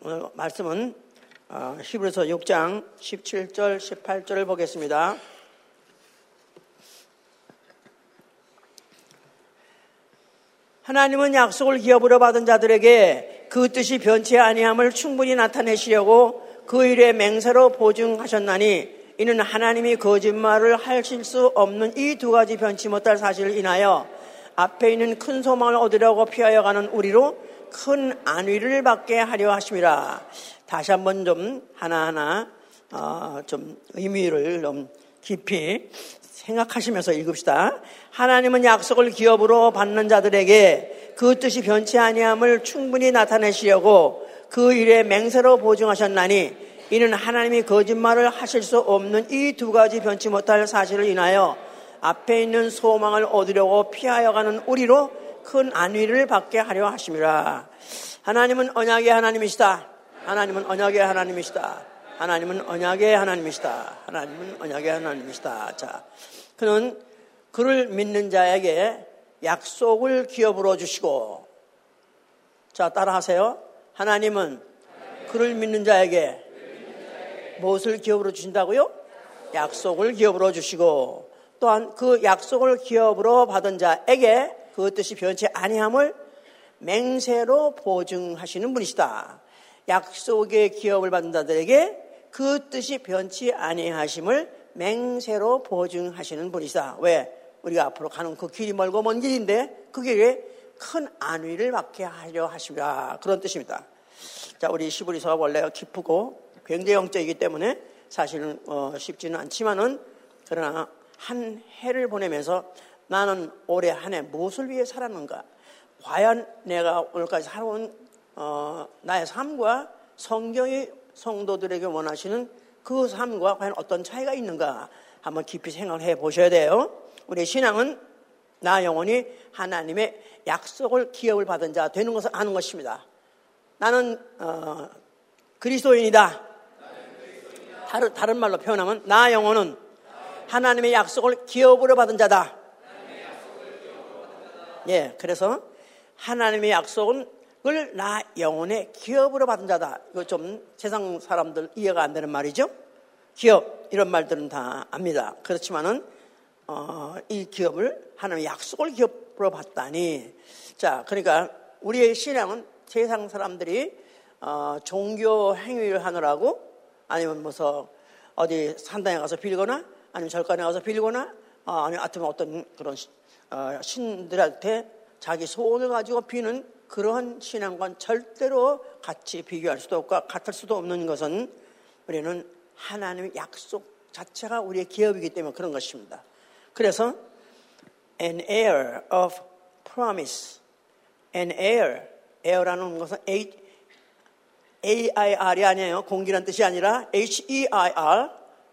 오늘 말씀은 어, 히브리서 6장 17절, 18절을 보겠습니다. 하나님은 약속을 기업으로 받은 자들에게 그 뜻이 변치 아니함을 충분히 나타내시려고 그 일에 맹세로 보증하셨나니 이는 하나님이 거짓말을 하실 수 없는 이 두 가지 변치 못할 사실을 인하여 앞에 있는 큰 소망을 얻으려고 피하여 가는 우리로 큰 안위를 받게 하려 하심이라. 다시 한번 좀 하나하나 어, 좀 의미를 좀 깊이 생각하시면서 읽읍시다. 하나님은 약속을 기업으로 받는 자들에게 그 뜻이 변치 아니함을 충분히 나타내시려고 그 일에 맹세로 보증하셨나니 이는 하나님이 거짓말을 하실 수 없는 이 두 가지 변치 못할 사실을 인하여 앞에 있는 소망을 얻으려고 피하여 가는 우리로 큰 안위를 받게 하려 하심이라. 하나님은 언약의 하나님이시다. 하나님은 언약의 하나님이시다. 하나님은 언약의 하나님이시다. 하나님은 언약의 하나님이시다. 자, 그는 그를 믿는 자에게 약속을 기업으로 주시고, 자, 따라하세요. 하나님은 그를 믿는 자에게 무엇을 기업으로 주신다고요? 약속을 기업으로 주시고, 또한 그 약속을 기업으로 받은 자에게 그 뜻이 변치 아니함을 맹세로 보증하시는 분이시다. 약속의 기업을 받은 자들에게 그 뜻이 변치 아니하심을 맹세로 보증하시는 분이시다. 왜? 우리가 앞으로 가는 그 길이 멀고 먼 길인데 그 길에 큰 안위를 받게 하려 하시라 그런 뜻입니다. 자, 우리 시브리서가 원래 기쁘고 굉장히 영적이기 때문에 사실은 어, 쉽지는 않지만은 그러나 한 해를 보내면서 나는 올해 한 해 무엇을 위해 살았는가? 과연 내가 오늘까지 살아온 어, 나의 삶과 성경이 성도들에게 원하시는 그 삶과 과연 어떤 차이가 있는가 한번 깊이 생각해 보셔야 돼요. 우리 신앙은 나 영혼이 하나님의 약속을 기업을 받은 자 되는 것을 아는 것입니다. 나는 어, 그리스도인이다. 다른, 다른 말로 표현하면 나 영혼은 하나님의 약속을 기업으로 받은 자다. 예, 그래서 하나님의 약속은 나 영혼의 기업으로 받은 자다. 이거 좀 세상 사람들 이해가 안 되는 말이죠. 기업 이런 말들은 다 압니다. 그렇지만은 어, 이 기업을 하나님의 약속을 기업으로 받다니. 자, 그러니까 우리의 신앙은 세상 사람들이 어, 종교 행위를 하느라고 아니면 무슨 어디 산당에 가서 빌거나 아니면 절간에 가서 빌거나 어, 아니면 하여튼 어떤 그런 어, 신들한테 자기 소원을 가지고 비는 그러한 신앙과는 절대로 같이 비교할 수도 없고 같을 수도 없는 것은 우리는 하나님의 약속 자체가 우리의 기업이기 때문에 그런 것입니다. 그래서 an heir of promise, an heir, heir라는 것은 A, A-I-R이 아니에요. 공기란 뜻이 아니라 H-E-I-R.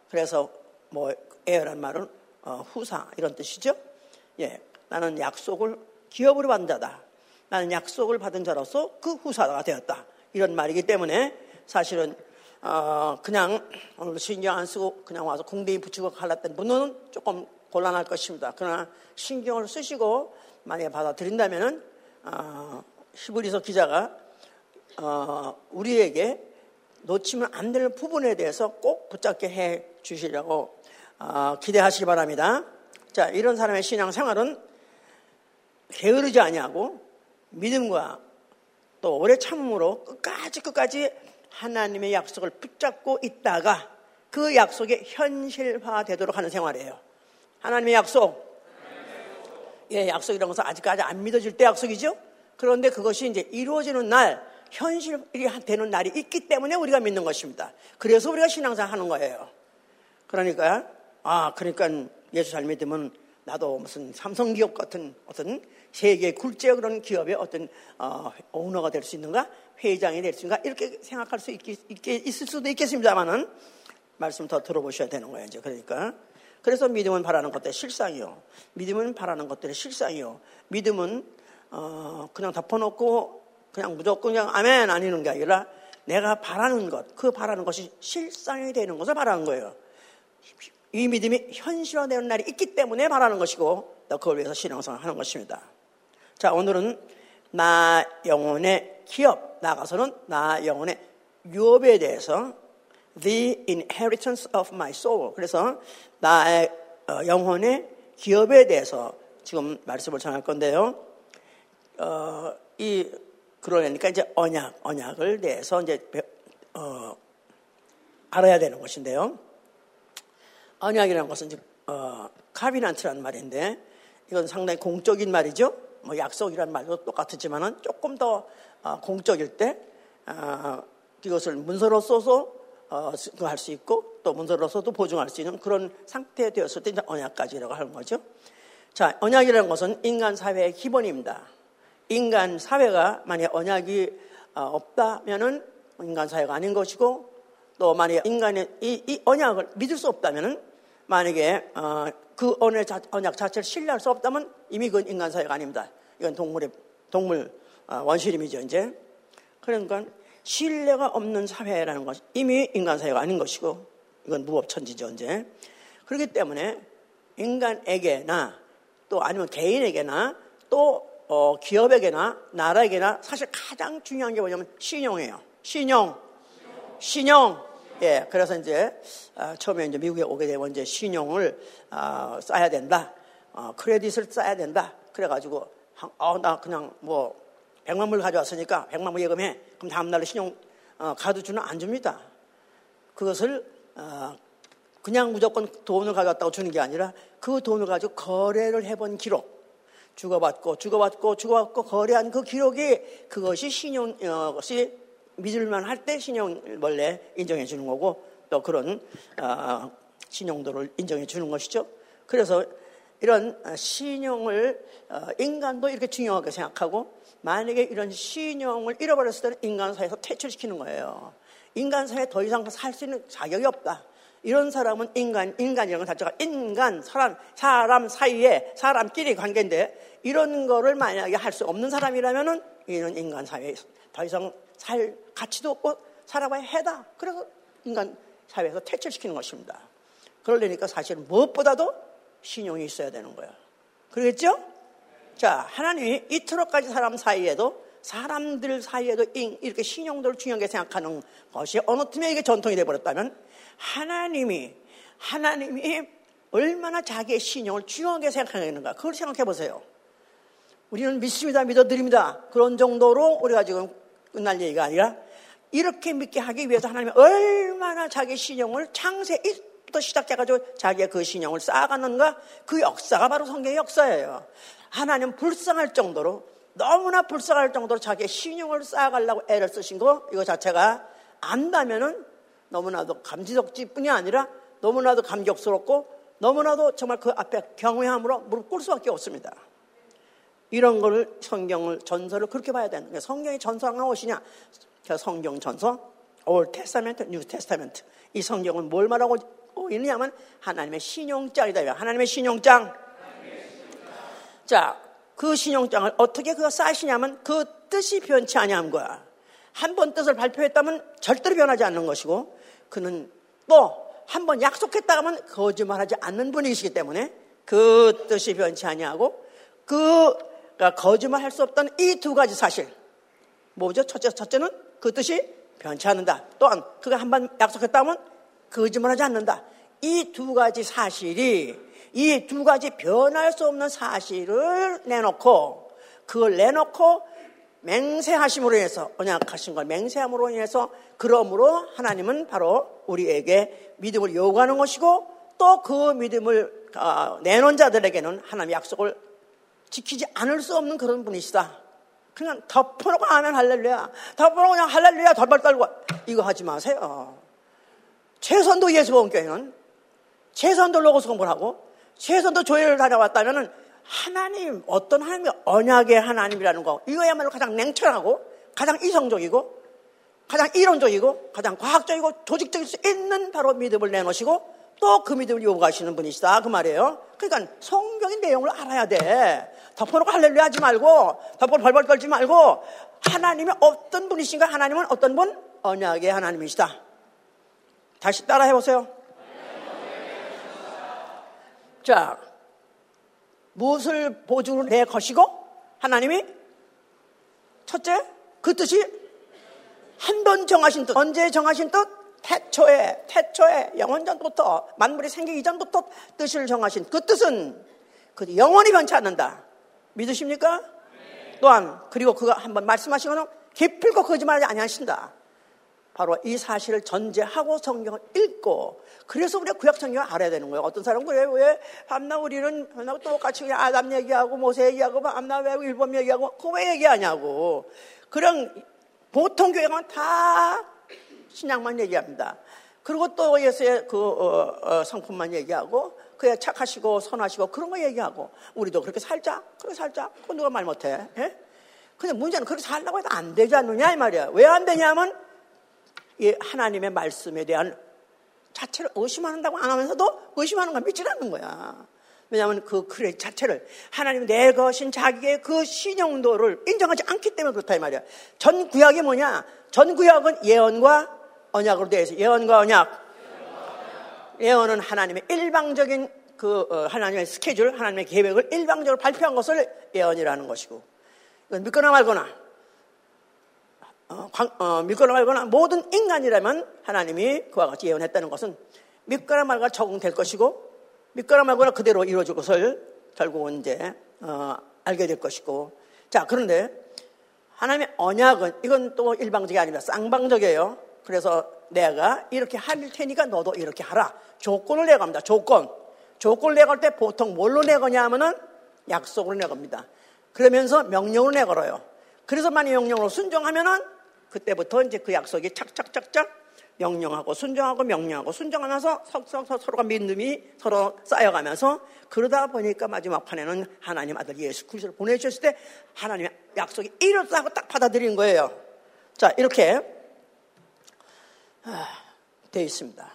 그래서 뭐 heir란 말은 어, 후사 이런 뜻이죠. 예, 나는 약속을 기업으로 받은 자다. 나는 약속을 받은 자로서 그 후사가 되었다. 이런 말이기 때문에 사실은 어, 그냥 오늘 신경 안 쓰고 그냥 와서 공대에 붙이고 갈랐던 분은 조금 곤란할 것입니다. 그러나 신경을 쓰시고 만약에 받아들인다면은 어, 히브리서 기자가 어, 우리에게 놓치면 안 되는 부분에 대해서 꼭 붙잡게 해 주시려고 어, 기대하시기 바랍니다. 자, 이런 사람의 신앙 생활은 게으르지 아니하고 믿음과 또 오래 참음으로 끝까지 끝까지 하나님의 약속을 붙잡고 있다가 그 약속이 현실화되도록 하는 생활이에요. 하나님의 약속. 예, 약속이라는 것은 아직까지 안 믿어질 때 약속이죠. 그런데 그것이 이제 이루어지는 날, 현실이 되는 날이 있기 때문에 우리가 믿는 것입니다. 그래서 우리가 신앙생활 하는 거예요. 그러니까, 아, 그러니까 예수 잘 믿으면 나도 무슨 삼성 기업 같은 어떤 세계 굴제 그런 기업의 어떤 어, 오너가 될 수 있는가? 회장이 될 수 있는가? 이렇게 생각할 수 있, 있, 있을 수도 있겠습니다만은 말씀 더 들어보셔야 되는 거예요 이제. 그러니까. 그래서 믿음은 바라는 것들의 실상이요. 믿음은 바라는 것들의 실상이요. 믿음은 어, 그냥 덮어놓고 그냥 무조건 그냥 아멘 아니는 게 아니라 내가 바라는 것, 그 바라는 것이 실상이 되는 것을 바라는 거예요. 이 믿음이 현실화되는 날이 있기 때문에 바라는 것이고 또 그걸 위해서 신앙생활 하는 것입니다. 자, 오늘은 나 영혼의 기업, 나가서는 나 영혼의 유업에 대해서 the inheritance of my soul. 그래서 나의 어, 영혼의 기업에 대해서 지금 말씀을 전할 건데요. 어, 이 그러니까 이제 언약, 언약을 대해서 이제 어, 알아야 되는 것인데요. 언약이라는 것은 이제 어, 카비난트라는 말인데 이건 상당히 공적인 말이죠. 뭐 약속이라는 말도 똑같지만은 조금 더 어, 공적일 때 어, 이것을 문서로 써서 어, 할 수 있고 또 문서로 써도 보증할 수 있는 그런 상태에 되었을 때 이제 언약까지라고 하는 거죠. 자, 언약이라는 것은 인간 사회의 기본입니다. 인간 사회가 만약 언약이 어, 없다면은 인간 사회가 아닌 것이고 또 만약 인간의 이, 이 언약을 믿을 수 없다면은 만약에 어, 그 언약 자체를 신뢰할 수 없다면 이미 그건 인간 사회가 아닙니다. 이건 동물의 동물 어, 원시림이죠 이제. 그러니까 신뢰가 없는 사회라는 것이 이미 인간 사회가 아닌 것이고 이건 무법천지죠 이제. 그렇기 때문에 인간에게나 또 아니면 개인에게나 또 어, 기업에게나 나라에게나 사실 가장 중요한 게 뭐냐면 신용이에요. 신용. 신용. 예, 그래서 이제 어, 처음에 이제 미국에 오게 되면 이제 신용을 어, 쌓아야 된다. 어, 크레딧을 쌓아야 된다. 그래가지고 어, 나 그냥 뭐 백만 불 가져왔으니까 백만 불 예금해. 그럼 다음날에 신용 어, 카드 주는 안 줍니다. 그것을 어, 그냥 무조건 돈을 가져왔다고 주는 게 아니라 그 돈을 가지고 거래를 해본 기록, 주고받고 주고받고 주고받고 거래한 그 기록이 그것이 신용 것이 믿을만 할 때 신용 원래 인정해 주는 거고 또 그런 어, 신용도를 인정해 주는 것이죠. 그래서 이런 신용을 어, 인간도 이렇게 중요하게 생각하고 만약에 이런 신용을 잃어버렸을 때는 인간 사회에서 퇴출시키는 거예요. 인간 사회에 더 이상 살 수 있는 자격이 없다. 이런 사람은 인간, 인간이라는 것 자체가 인간, 사람, 사람 사이에 사람끼리 관계인데 이런 거를 만약에 할 수 없는 사람이라면은 이는 인간 사회에 더 이상 살 가치도 없고 살아봐야 해다. 그래서 인간 사회에서 퇴출시키는 것입니다. 그러려니까 사실 무엇보다도 신용이 있어야 되는 거예요. 그러겠죠? 자, 하나님이 이토록까지 사람 사이에도 사람들 사이에도 이렇게 신용도를 중요하게 생각하는 것이 어느 틈에 이게 전통이 되어버렸다면 하나님이 하나님이 얼마나 자기의 신용을 중요하게 생각하는가 그걸 생각해 보세요. 우리는 믿습니다, 믿어드립니다. 그런 정도로 우리가 지금 끝날 얘기가 아니라 이렇게 믿게 하기 위해서 하나님이 얼마나 자기 신용을 창세부터 시작해가지고 자기의 그 신용을 쌓아갔는가 그 역사가 바로 성경의 역사예요. 하나님 불쌍할 정도로 너무나 불쌍할 정도로 자기의 신용을 쌓아가려고 애를 쓰신 거 이거 자체가 안다면은 너무나도 감지덕지뿐이 아니라 너무나도 감격스럽고 너무나도 정말 그 앞에 경외함으로 무릎 꿇을 수밖에 없습니다. 이런 걸 성경을 전서를 그렇게 봐야 되는 거예요. 성경이 전서가 무엇이냐? 성경 전서, Old Testament, New Testament. 이 성경은 뭘 말하고 있느냐면 하나님의 신용장이다. 하나님의 신용장. 자, 그 신용장을 어떻게 그가 쌓으시냐면 그 뜻이 변치 아니한 거야. 한 번 뜻을 발표했다면 절대로 변하지 않는 것이고 그는 또 한 번 약속했다 하면 거짓말하지 않는 분이시기 때문에 그 뜻이 변치 아니하고 그 그러니까 거짓말 할 수 없다는 이 두 가지 사실. 뭐죠? 첫째, 첫째는 그 뜻이 변치 않는다. 또한 그가 한 번 약속했다면 거짓말 하지 않는다. 이 두 가지 사실이 이 두 가지 변할 수 없는 사실을 내놓고 그걸 내놓고 맹세하심으로 인해서 언약하신 걸 맹세함으로 인해서 그러므로 하나님은 바로 우리에게 믿음을 요구하는 것이고 또 그 믿음을 어, 내놓은 자들에게는 하나님 약속을 지키지 않을 수 없는 그런 분이시다. 그냥 덮어놓고 하면 할렐루야. 덮어놓고 그냥 할렐루야 덜벌 떨고 이거 하지 마세요. 최선도 예수원교회는 최선도 로고스 공부를 하고 최선도 조회를 다녀왔다면 하나님 어떤 하나님이 언약의 하나님이라는 거 이거야말로 가장 냉철하고 가장 이성적이고 가장 이론적이고 가장 과학적이고 조직적일 수 있는 바로 믿음을 내놓으시고 또 그 믿음을 요구하시는 분이시다 그 말이에요. 그러니까 성경의 내용을 알아야 돼. 덮어놓고 할렐루야 하지 말고 덮어놓고 벌벌 떨지 말고 하나님이 어떤 분이신가 하나님은 어떤 분? 언약의 하나님이시다. 다시 따라 해보세요. 자, 무엇을 보증으로 내 것이고 하나님이 첫째 그 뜻이 한 번 정하신 뜻, 언제 정하신 뜻? 태초에, 태초에, 영원전부터, 만물이 생기기 전부터 뜻을 정하신 그 뜻은 그 영원히 변치 않는다. 믿으십니까? 또한, 그리고 그가 한번 말씀하신 거는 기필고 거짓말하지 아니하신다. 바로 이 사실을 전제하고 성경을 읽고 그래서 우리가 구약 성경을 알아야 되는 거예요. 어떤 사람은 그래 왜 밤낮 우리는 똑같이 그냥 아담 얘기하고 모세 얘기하고 밤낮 왜 일본 얘기하고 그거 왜 얘기하냐고. 그런 보통 교회가 다 신앙만 얘기합니다. 그리고 또 예수의 그 어, 어, 성품만 얘기하고 그야 착하시고 선하시고 그런 거 얘기하고 우리도 그렇게 살자 그렇게 살자. 그거 누가 말 못해? 예? 근데 문제는 그렇게 살라고 해도 안 되지 않느냐 이 말이야. 왜 안 되냐면 이 하나님의 말씀에 대한 자체를 의심한다고 안 하면서도 의심하는 걸 믿지 않는 거야. 왜냐하면 그 그래 자체를 하나님 내 것인 자기의 그 신용도를 인정하지 않기 때문에 그렇다 이 말이야. 전 구약이 뭐냐? 전 구약은 예언과 언약으로 되어 있어요 예언과 언약 예언은 하나님의 일방적인 그 어, 하나님의 스케줄, 하나님의 계획을 일방적으로 발표한 것을 예언이라는 것이고 이건 믿거나 말거나 어, 어, 믿거나 말거나 모든 인간이라면 하나님이 그와 같이 예언했다는 것은 믿거나 말거나 적응될 것이고 믿거나 말거나 그대로 이루어질 것을 결국은 이제 어, 알게 될 것이고 자 그런데 하나님의 언약은 이건 또 일방적이 아니라 쌍방적이에요. 그래서 내가 이렇게 할 테니까 너도 이렇게 하라. 조건을 내갑니다. 조건. 조건을 내걸 때 보통 뭘로 내거냐 하면은 약속으로 내겁니다. 그러면서 명령으로 내걸어요. 그래서 만약 명령으로 순종하면은 그때부터 이제 그 약속이 착착착착 명령하고 순종하고 명령하고 순종하면서 서로가 믿음이 서로 쌓여가면서 그러다 보니까 마지막 판에는 하나님 아들 예수 그리스도를 보내주셨을 때 하나님의 약속이 이렇다고 딱 받아들인 거예요. 자 이렇게 아, 되어 있습니다.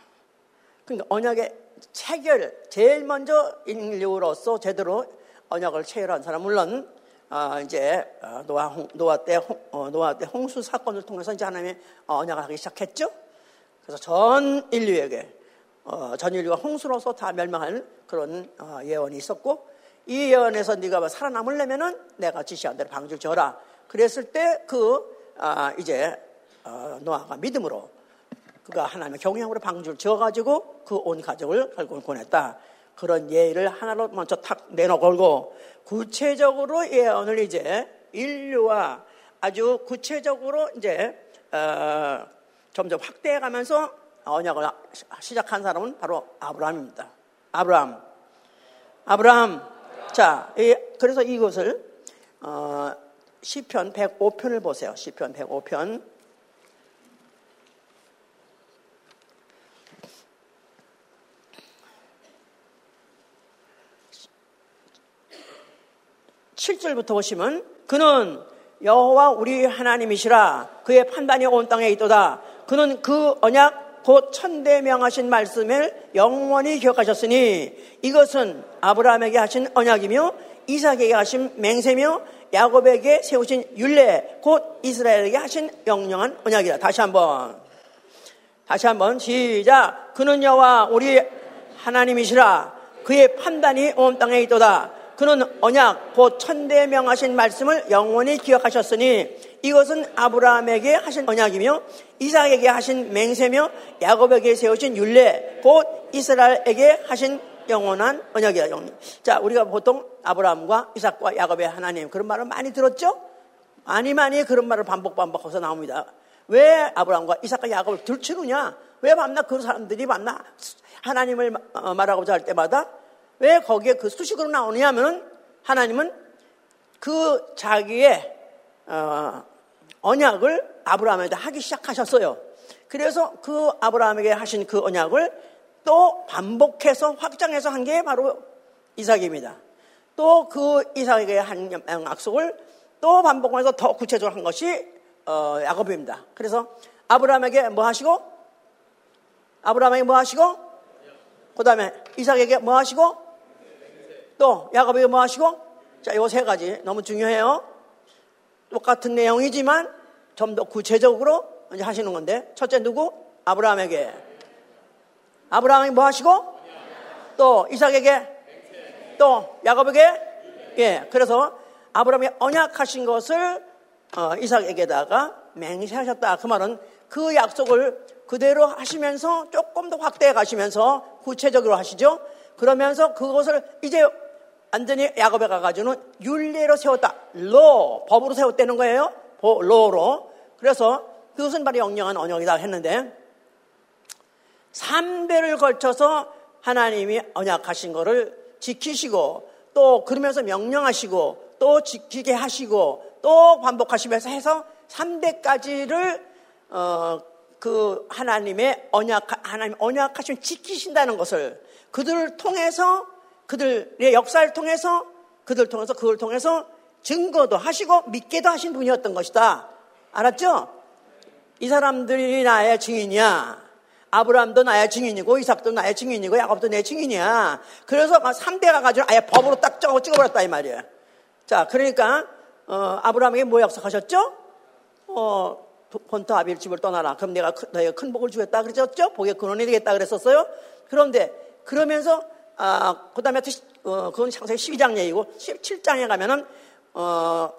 그러니까 언약의 체결, 제일 먼저 인류로서 제대로 언약을 체결한 사람, 물론, 어, 이제, 어, 노아, 노아 때, 어, 노아 때 홍수 사건을 통해서 이제 하나님의 언약을 하기 시작했죠? 그래서 전 인류에게, 어, 전 인류가 홍수로서 다 멸망할 그런 어, 예언이 있었고, 이 예언에서 네가 살아남으려면은 내가 지시한 대로 방주를 져라. 그랬을 때 그, 아, 이제, 어, 노아가 믿음으로 그가 하나님의 경영으로 방주를 지어가지고 그 온 가족을 결국은 보냈다. 그런 예를 하나로 먼저 탁 내놓고 구체적으로 예언을 이제 인류와 아주 구체적으로 이제 어, 점점 확대해가면서 언약을 시작한 사람은 바로 아브라함입니다. 아브라함, 아브라함. 자, 그래서 이것을 어, 시편 105편을 보세요. 시편 105편. 7절부터 보시면 그는 여호와 우리 하나님이시라. 그의 판단이 온 땅에 있도다. 그는 그 언약 곧 천대 명하신 말씀을 영원히 기억하셨으니 이것은 아브라함에게 하신 언약이며 이삭에게 하신 맹세며 야곱에게 세우신 율례 곧 이스라엘에게 하신 영영한 언약이다 다시 한번. 다시 한번 시작. 그는 여호와 우리 하나님이시라. 그의 판단이 온 땅에 있도다 그는 언약 곧 천대 명하신 말씀을 영원히 기억하셨으니 이것은 아브라함에게 하신 언약이며 이삭에게 하신 맹세며 야곱에게 세우신 율례 곧 이스라엘에게 하신 영원한 언약이다. 자, 우리가 보통 아브라함과 이삭과 야곱의 하나님 그런 말을 많이 들었죠? 많이 많이 그런 말을 반복 반복해서 나옵니다. 왜 아브라함과 이삭과 야곱을 들추느냐? 왜 밤낮 그 사람들이 밤낮 하나님을 말하고자 할 때마다 왜 거기에 그 수식으로 나오느냐면 하나님은 그 자기의 어, 언약을 아브라함에게 하기 시작하셨어요. 그래서 그 아브라함에게 하신 그 언약을 또 반복해서 확장해서 한 게 바로 이삭입니다. 또 그 이삭에게 한 약속을 또 반복해서 더 구체적으로 한 것이 어, 야곱입니다. 그래서 아브라함에게 뭐 하시고 아브라함에게 뭐 하시고 그 다음에 이삭에게 뭐 하시고 또 야곱이 뭐 하시고? 자, 요 세 가지 너무 중요해요. 똑같은 내용이지만 좀 더 구체적으로 이제 하시는 건데 첫째 누구? 아브라함에게. 아브라함이 뭐 하시고? 또 이삭에게? 또 야곱에게? 예. 그래서 아브라함이 언약하신 것을 어, 이삭에게다가 맹세하셨다. 그 말은 그 약속을 그대로 하시면서 조금 더 확대해 가시면서 구체적으로 하시죠. 그러면서 그것을 이제 완전히 야곱에 가가지고는 윤례로 세웠다. 로, 법으로 세웠다는 거예요. 로로. 그래서 그것은 바로 영영한 언약이다 했는데 3대를 걸쳐서 하나님이 언약하신 것을 지키시고 또 그러면서 명령하시고 또 지키게 하시고 또 반복하시면서 해서 3대까지를 어, 그 하나님의 언약 하나님 언약하시면 지키신다는 것을 그들을 통해서 그들의 역사를 통해서 그들 을 통해서 그걸 통해서 증거도 하시고 믿게도 하신 분이었던 것이다. 알았죠? 이 사람들이 나의 증인이야. 아브라함도 나의 증인이고 이삭도 나의 증인이고 야곱도 내 증인이야. 그래서 막 3대가 가지고 아예 법으로 딱 찍어버렸다 이 말이야. 자, 그러니까 어, 아브라함에게 뭐 약속하셨죠? 어, 본토 아빌 집을 떠나라. 그럼 내가 너에게 큰 복을 주겠다 그랬었죠? 복의 근원이 되겠다 그랬었어요. 그런데 그러면서 아, 그 다음에 어, 그건 창세기 12장 얘기고 17장에 가면은 어,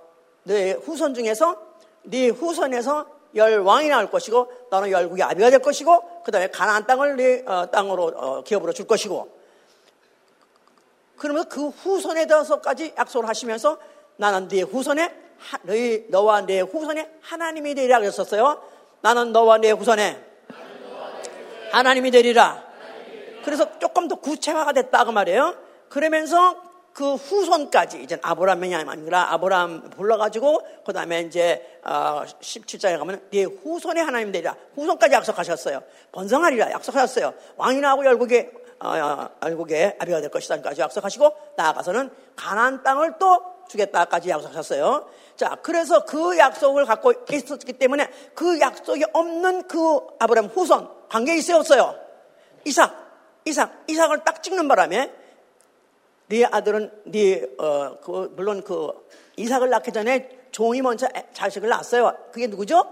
내 후손 중에서 네 후손에서 열 왕이 나올 것이고 너는 열국의 아비가 될 것이고 그 다음에 가나안 땅을 네 어, 땅으로 어, 기업으로 줄 것이고 그러면서 그 후손에 대해서까지 약속을 하시면서 나는 네 후손에 너희 너와 내 후손에 하나님이 되리라 그랬었어요. 나는 너와 내 후손에 하나님이 되리라. 그래서 조금 더 구체화가 됐다 그 말이에요. 그러면서 그 후손까지 이제 아브라함이 아니라 아브라함 불러가지고 그 다음에 이제 어 17장에 가면 네 후손의 하나님 되리라. 후손까지 약속하셨어요. 번성하리라. 약속하셨어요. 왕이 나고 열국의 어, 열국의 아비가 될 것이다까지 약속하시고 나아가서는 가나안 땅을 또 주겠다까지 약속하셨어요. 자 그래서 그 약속을 갖고 있었기 때문에 그 약속이 없는 그 아브라함 후손 관계 있어요 없어요. 이삭 이삭 이삭을 딱 찍는 바람에 네 아들은 네, 어, 그, 물론 그 이삭을 낳기 전에 종이 먼저 자식을 낳았어요. 그게 누구죠?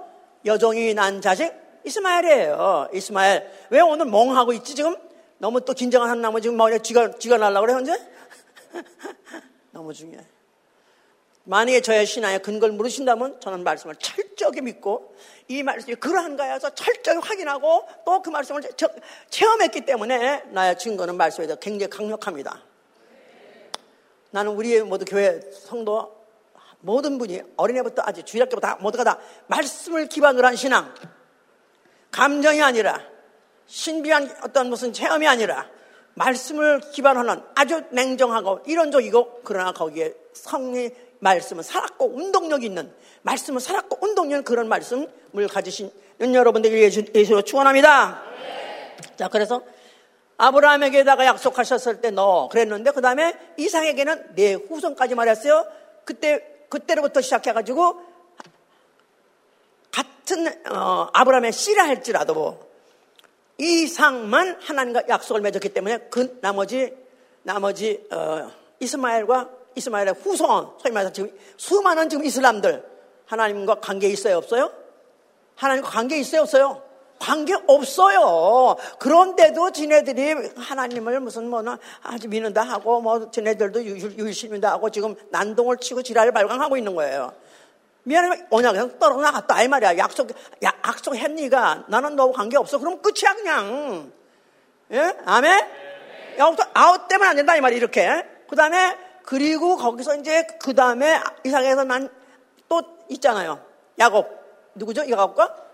여종이 난 자식? 이스마엘이에요. 이스마엘. 왜 오늘 멍하고 있지, 지금? 너무 또 긴장을 한 나머지 지금 머리에 쥐가, 쥐가 날라 그래, 현재? 너무 중요해. 만약에 저의 신앙에 근거를 물으신다면 저는 말씀을 철저히 믿고 이 말씀이 그러한가 해서 철저히 확인하고 또 그 말씀을 체험했기 때문에 나의 증거는 말씀에 대해 굉장히 강력합니다. 나는 우리 모두 교회 성도 모든 분이 어린애부터 아주 주일학교부터 다 모두가 다 말씀을 기반으로 한 신앙 감정이 아니라 신비한 어떤 무슨 체험이 아니라 말씀을 기반으로 하는 아주 냉정하고 이론적이고 그러나 거기에 성의 말씀은 살았고 운동력 있는 말씀은 살았고 운동력 그런 말씀을 가지신 여러분들 예수로 축원합니다. 자 그래서 아브라함에게다가 약속하셨을 때 너 그랬는데 그 다음에 이상에게는 내 후손까지 말했어요. 그때 그때로부터 시작해가지고 같은 어, 아브라함의 씨라 할지라도 이상만 하나님과 약속을 맺었기 때문에 그 나머지 나머지 어, 이스마엘과 이스마엘의 후손 소위 말해서 지금 수많은 지금 이슬람들 하나님과 관계 있어요 없어요? 하나님과 관계 있어요 없어요? 관계 없어요. 그런데도 지네들이 하나님을 무슨 뭐나 아주 믿는다 하고 뭐 지네들도 유일신이다 하고 지금 난동을 치고 지랄을 발광하고 있는 거예요. 미안해 언약에서 떨어져 나갔다 이 말이야. 약속 야, 약속 했으니까 나는 너하고 관계 없어. 그럼 끝이야 그냥. 예? 아멘? 여기서 아웃 때문에 안 된다 이 말이 이렇게. 그 다음에 그리고 거기서 이제 그 다음에 이상해서 난 또 있잖아요. 야곱 누구죠? 야곱과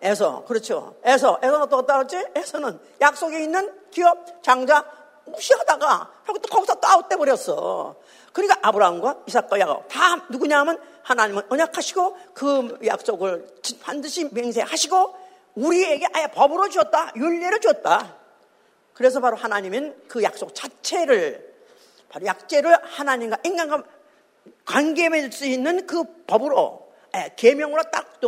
에서, 그렇죠. 에서, 에서는 어떻게 따랐지? 에서는 약속에 있는 기업 장자 무시하다가 결국 또 거기서 또 아웃돼 버렸어. 그러니까 아브라함과 이삭과 야곱 다 누구냐면 하나님은 언약하시고 그 약속을 반드시 맹세하시고 우리에게 아예 법으로 주었다. 윤례로 주었다. 그래서 바로 하나님은 그 약속 자체를 바로 약제를 하나님과 인간과 관계 맺을 수 있는 그 법으로 예, 계명으로 딱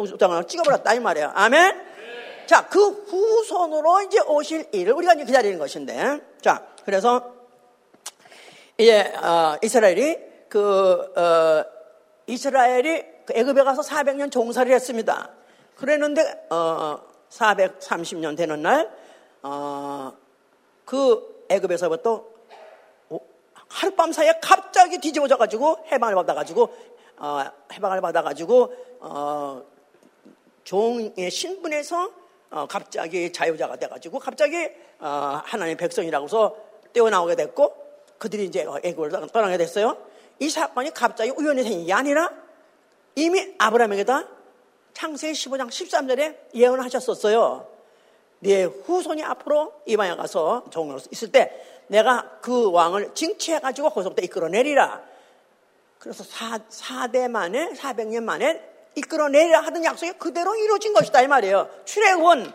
찍어버렸다 이 말이에요. 아멘. 네. 자, 그 후손으로 이제 오실 일을 우리가 이제 기다리는 것인데, 자, 그래서 이제 어, 이스라엘이 그 어, 이스라엘이 그 애굽에 가서 400년 종살이를 했습니다. 그랬는데 어, 430년 되는 날, 어, 그 애굽에서부터 하룻밤 사이에 갑자기 뒤집어져 가지고 해방을 받아 가지고 어, 해방을 받아 가지고 어, 종의 신분에서 어, 갑자기 자유자가 돼 가지고 갑자기 어, 하나님의 백성이라고서 떼어나오게 됐고 그들이 이제 애국을 떠나게 됐어요. 이 사건이 갑자기 우연히 생긴 게 아니라 이미 아브라함에게다 창세기 15장 13절에 예언을 하셨었어요. 네 후손이 앞으로 이방에 가서 종으로 있을 때 내가 그 왕을 징치해가지고 거기서부터 이끌어내리라. 그래서 4, 4대 만에, 400년 만에 이끌어내리라 하던 약속이 그대로 이루어진 것이다. 이 말이에요. 출애굽은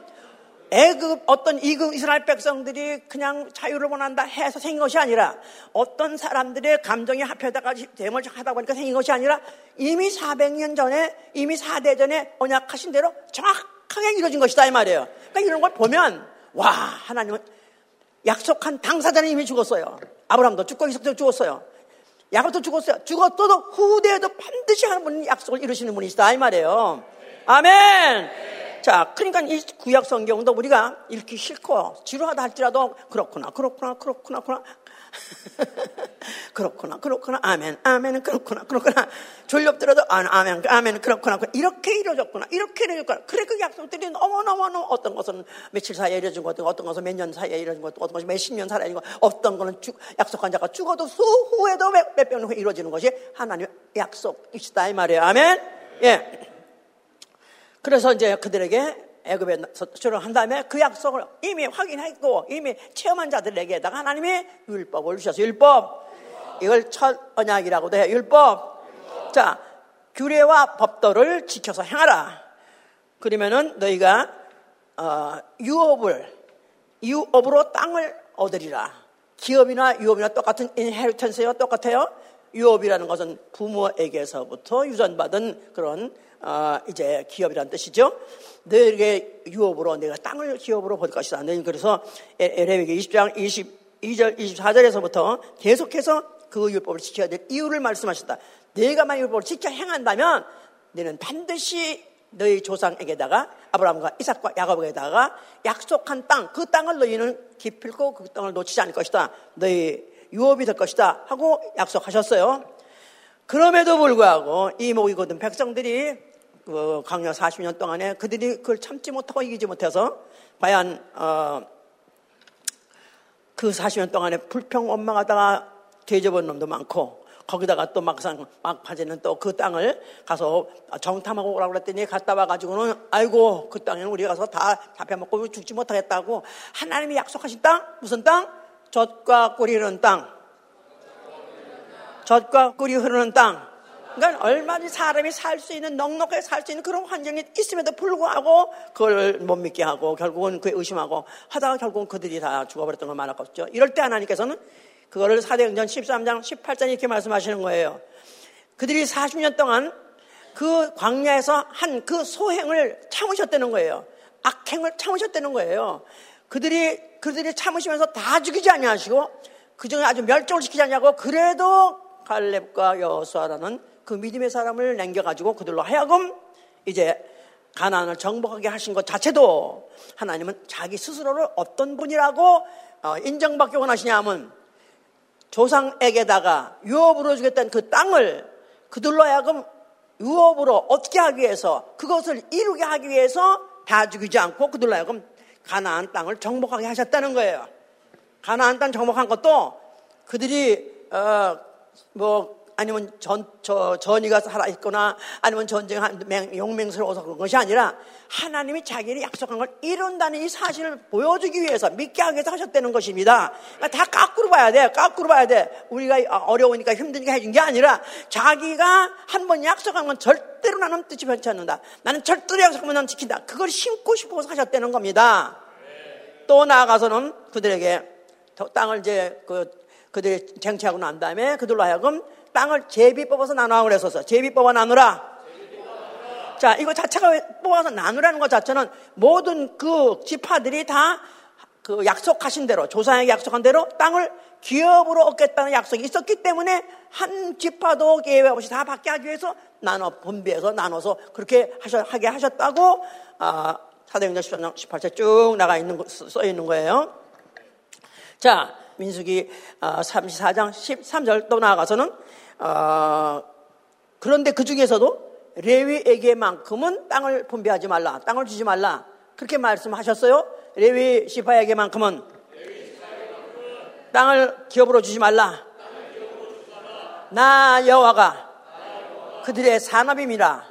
애굽 어떤 이급 이스라엘 백성들이 그냥 자유를 원한다 해서 생긴 것이 아니라 어떤 사람들의 감정이 합해다가 대응을 하다 보니까 생긴 것이 아니라 이미 400년 전에 이미 4대 전에 언약하신 대로 정확하게 이루어진 것이다 이 말이에요. 그러니까 이런 걸 보면 와 하나님은 약속한 당사자는 이미 죽었어요. 아브라함도 죽고 이삭도 죽었어요. 야곱도 죽었어요. 죽었어도 후대에도 반드시 분 약속을 이루시는 분이시다 이 말이에요. 아멘. 자, 그러니까 이 구약 성경도 우리가 읽기 싫고 지루하다 할지라도 그렇구나, 그렇구나, 그렇구나, 그렇구나. 그렇구나, 그렇구나, 아멘, 아멘은 그렇구나, 그렇구나. 졸렵더라도 아, 아멘, 아멘, 그렇구나, 이렇게 이루어졌구나, 이렇게 이루어졌구나. 그래 그 약속들이 너무너무 어떤 것은 며칠 사이에 이루어진 것, 어떤 것은 몇 년 사이에 이루어진 것, 어떤 것은 몇십 년 사이에 이루어진 것, 어떤 것은 죽, 약속한 자가 죽어도 수후에도 몇백 년 후에 이루어지는 것이 하나님의 약속이시다 이 말이에요. 아멘. 예. 그래서 이제 그들에게 애굽에 출연한 다음에 그 약속을 이미 확인했고 이미 체험한 자들에게다가 하나님이 율법을 주셨어요. 율법. 이걸 첫 언약이라고도 해요. 율법. 자, 규례와 법도를 지켜서 행하라. 그러면은 너희가 어, 유업을 유업으로 땅을 얻으리라. 기업이나 유업이나 똑같은 인헤리턴스와 똑같아요. 유업이라는 것은 부모에게서부터 유전받은 그런 어, 이제 기업이라는 뜻이죠. 너에게 유업으로 내가 땅을 기업으로 볼 것이다. 너희 그래서 에레미기 20장 22절 24절에서부터 계속해서 그 율법을 지켜야 될 이유를 말씀하셨다. 내가 만약 율법을 지켜 행한다면 너는 반드시 너희 조상에게다가 아브라함과 이삭과 야곱에게다가 약속한 땅, 그 땅을 너희는 기필고 그 땅을 놓치지 않을 것이다. 너희 유업이 될 것이다. 하고 약속하셨어요. 그럼에도 불구하고 이 목이 거든 백성들이 그 강요 40년 동안에 그들이 그걸 참지 못하고 이기지 못해서 과연 어, 그 40년 동안에 불평 원망하다가 대접은 놈도 많고 거기다가 또 막상 막파지는 또 그 땅을 가서 정탐하고 오라고 그랬더니 갔다 와가지고는 아이고 그 땅에는 우리가 가서 다 잡혀먹고 죽지 못하겠다고 하나님이 약속하신 땅? 무슨 땅? 젖과 꿀이 흐르는 땅. 젖과 꿀이 흐르는 땅 그러니까 얼마든지 사람이 살 수 있는 넉넉하게 살 수 있는 그런 환경이 있음에도 불구하고 그걸 못 믿게 하고 결국은 그에 의심하고 하다가 결국은 그들이 다 죽어버렸던 거 없죠. 이럴 때 하나님께서는 그거를 사대행전 13장 18장 이렇게 말씀하시는 거예요. 그들이 40년 동안 그 광야에서 한 그 소행을 참으셨다는 거예요. 악행을 참으셨다는 거예요. 그들이 그들이 참으시면서 다 죽이지 아니하시고 그 중에 아주 멸종을 시키지 않냐고 그래도 갈렙과 여수아라는 그 믿음의 사람을 남겨가지고 그들로 하여금 이제 가난을 정복하게 하신 것 자체도 하나님은 자기 스스로를 어떤 분이라고 어, 인정받기 원하시냐 하면 조상에게다가 유업으로 주겠다는 그 땅을 그들로 하여금 유업으로 어떻게 하기 위해서 그것을 이루게 하기 위해서 다 죽이지 않고 그들로 하여금 가나안 땅을 정복하게 하셨다는 거예요. 가나안 땅 정복한 것도 그들이 어 뭐 아니면 전, 저, 전이가 살아있거나 아니면 전쟁한 용맹스러워서 그런 것이 아니라 하나님이 자기를 약속한 걸 이룬다는 이 사실을 보여주기 위해서 믿게 하기 위해서 하셨다는 것입니다. 그러니까 다 거꾸로 봐야 돼. 거꾸로 봐야 돼. 우리가 어려우니까 힘드니까 해준 게 아니라 자기가 한 번 약속한 건 절대로 나는 뜻이 변치 않는다. 나는 절대로 약속하면 난 지킨다. 그걸 심고 싶어서 하셨다는 겁니다. 또 나아가서는 그들에게 땅을 이제 그 그들이 쟁취하고 난 다음에 그들로 하여금 땅을 제비 뽑아서 나누라고 그랬었어. 제비 뽑아 나누라. 자, 이거 자체가 뽑아서 나누라는 것 자체는 모든 그 지파들이 다 그 약속하신 대로, 조상에게 약속한 대로 땅을 기업으로 얻겠다는 약속이 있었기 때문에 한 지파도 예외 없이 다 받게 하기 위해서 나눠, 분배해서 나눠서 그렇게 하셔, 하게 하셨다고, 아, 사도행전 18절 쭉 나가 있는, 써 있는 거예요. 자, 민수기 34장 아, 13절 또 나아가서는 어, 그런데 그 중에서도 레위에게만큼은 땅을 분배하지 말라. 땅을 주지 말라. 그렇게 말씀하셨어요. 레위 시파에게만큼은 땅을 기업으로 주지 말라. 나 여호와가 그들의 산업입니다.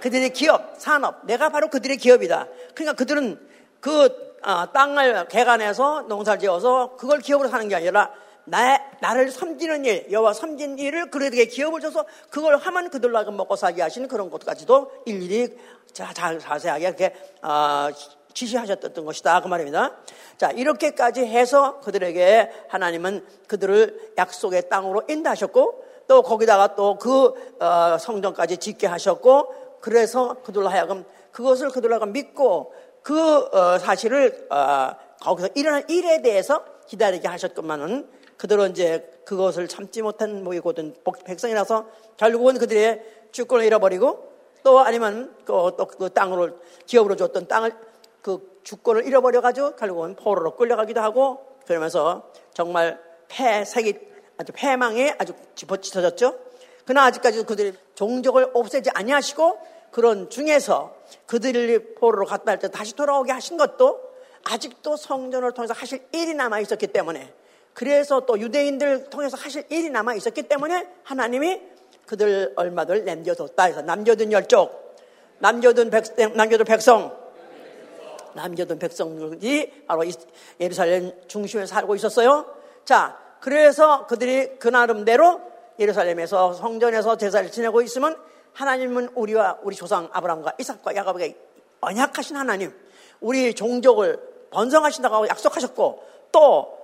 그들의 기업, 산업. 내가 바로 그들의 기업이다. 그러니까 그들은 그 어, 땅을 개간해서 농사를 지어서 그걸 기업으로 사는 게 아니라 나, 나를 섬기는 일, 여호와 섬기는 일을 그들에게 기업을 줘서 그걸 하면 그들로 먹고 살게 하시는 그런 것까지도 일일이 자, 자, 자세하게 이렇게 어, 지시하셨던 것이다 그 말입니다. 자 이렇게까지 해서 그들에게 하나님은 그들을 약속의 땅으로 인도하셨고 또 거기다가 또그 어, 성전까지 짓게 하셨고 그래서 그들로 하여금 그것을 그들로 하여금 믿고 그 어, 사실을 어, 거기서 일어난 일에 대해서 기다리게 하셨건만은 그들은 이제 그것을 참지 못한 모이거든 백성이라서 결국은 그들의 주권을 잃어버리고 또 아니면 또그 그 땅으로 기업으로 줬던 땅을 그 주권을 잃어버려 가지고 결국은 포로로 끌려가기도 하고 그러면서 정말 폐색이 아주 패망에 아주 집어치터졌죠. 그러나 아직까지도 그들이 종족을 없애지 아니하시고 그런 중에서 그들이 포로로 갔다 할 때 다시 돌아오게 하신 것도 아직도 성전을 통해서 하실 일이 남아 있었기 때문에 그래서 또 유대인들 통해서 하실 일이 남아 있었기 때문에 하나님이 그들 얼마들 남겨뒀다 해서 남겨둔 열족, 남겨둔 백성, 남겨둔 백성, 남겨둔 백성들이 바로 예루살렘 중심에 살고 있었어요. 자, 그래서 그들이 그 나름대로 예루살렘에서 성전에서 제사를 지내고 있으면 하나님은 우리와 우리 조상 아브라함과 이삭과 야곱에게 언약하신 하나님, 우리 종족을 번성하신다고 약속하셨고 또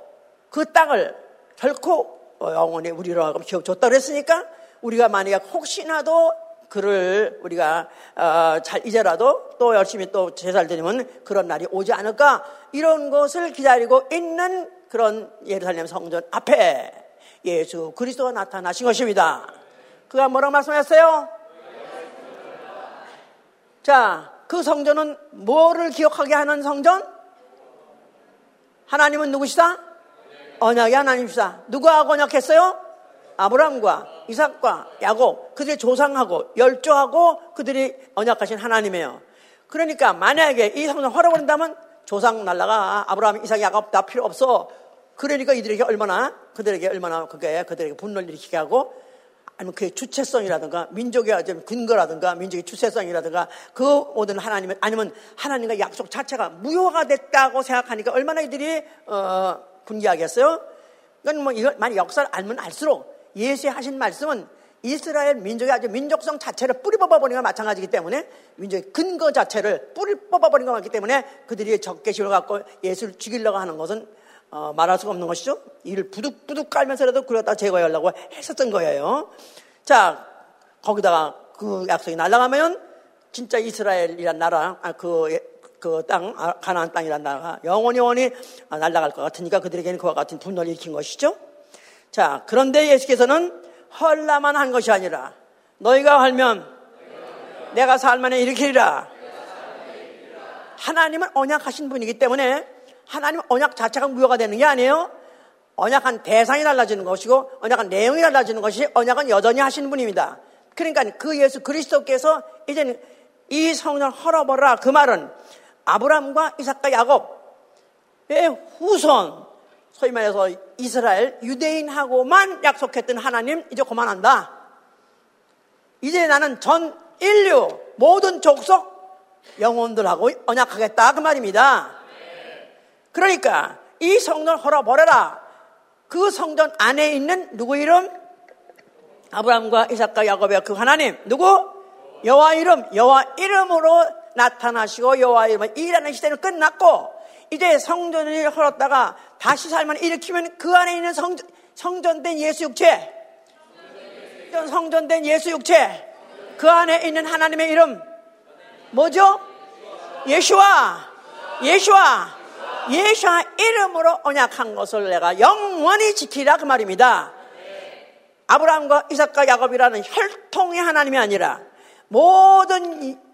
그 땅을 결코 영원히 우리로 하여금 기억줬다 그랬으니까 우리가 만약에 혹시나도 그를 우리가 어, 잘 이제라도 또 열심히 또 제사를 드리면 그런 날이 오지 않을까 이런 것을 기다리고 있는 그런 예루살렘 성전 앞에 예수 그리스도가 나타나신 것입니다. 그가 뭐라고 말씀하셨어요? 자, 그 성전은 뭐를 기억하게 하는 성전? 하나님은 누구시다? 언약의 하나님이시다. 누구하고 언약했어요? 아브라함과 이삭과 야곱, 그들의 조상하고 열조하고 그들이 언약하신 하나님이에요. 그러니까 만약에 이 성전 헐어버린다면 조상 날라가 아브라함, 이삭, 야곱 다 필요 없어. 그러니까 이들에게 얼마나 그들에게 얼마나 그게 그들에게 분노를 일으키게 하고 아니면 그의 주체성이라든가 민족의 어떤 근거라든가 민족의 주체성이라든가 그 모든 하나님 아니면 하나님과 약속 자체가 무효가 됐다고 생각하니까 얼마나 이들이 어, 분개하겠어요? 이건 뭐 이걸 많이 역사를 알면 알수록 예수의 하신 말씀은 이스라엘 민족의 아주 민족성 자체를 뿌리 뽑아버리는 것 마찬가지이기 때문에 민족의 근거 자체를 뿌리 뽑아버리는 것 같기 때문에 그들이 적개심을 갖고 예수를 죽이려고 하는 것은 어, 말할 수가 없는 것이죠. 이를 부득부득 깔면서라도 그러다 제거하려고 했었던 거예요. 자, 거기다가 그 약속이 날아가면 진짜 이스라엘이란 나라, 아, 그, 그 땅, 아, 가나안 땅이란 나라가 영원히 영원히 날아갈 것 같으니까 그들에게는 그와 같은 분노를 일으킨 것이죠. 자, 그런데 예수께서는 헐라만 한 것이 아니라 너희가 헐면 내가 살만에 일으키리라. 하나님은 언약하신 분이기 때문에 하나님 언약 자체가 무효가 되는 게 아니에요. 언약한 대상이 달라지는 것이고 언약한 내용이 달라지는 것이 언약은 여전히 하시는 분입니다. 그러니까 그 예수 그리스도께서 이제는 이 성전 헐어버라 그 말은 아브람과 이삭과 야곱의 후손 소위 말해서 이스라엘 유대인하고만 약속했던 하나님 이제 그만한다. 이제 나는 전 인류 모든 족속 영혼들하고 언약하겠다 그 말입니다. 그러니까 이 성전 헐어버려라. 그 성전 안에 있는 누구 이름? 아브라함과 이삭과 야곱의 그 하나님 누구? 여호와 이름 여호와 이름으로 나타나시고 여호와 이름을 일하는 시대는 끝났고 이제 성전을 헐었다가 다시 살만 일으키면 그 안에 있는 성, 성전된 예수 육체. 성전된 예수 육체. 그 안에 있는 하나님의 이름. 뭐죠? 예수와. 예수와. 예수와 이름으로 언약한 것을 내가 영원히 지키라 그 말입니다. 아브라함과 이삭과 야곱이라는 혈통의 하나님이 아니라 모든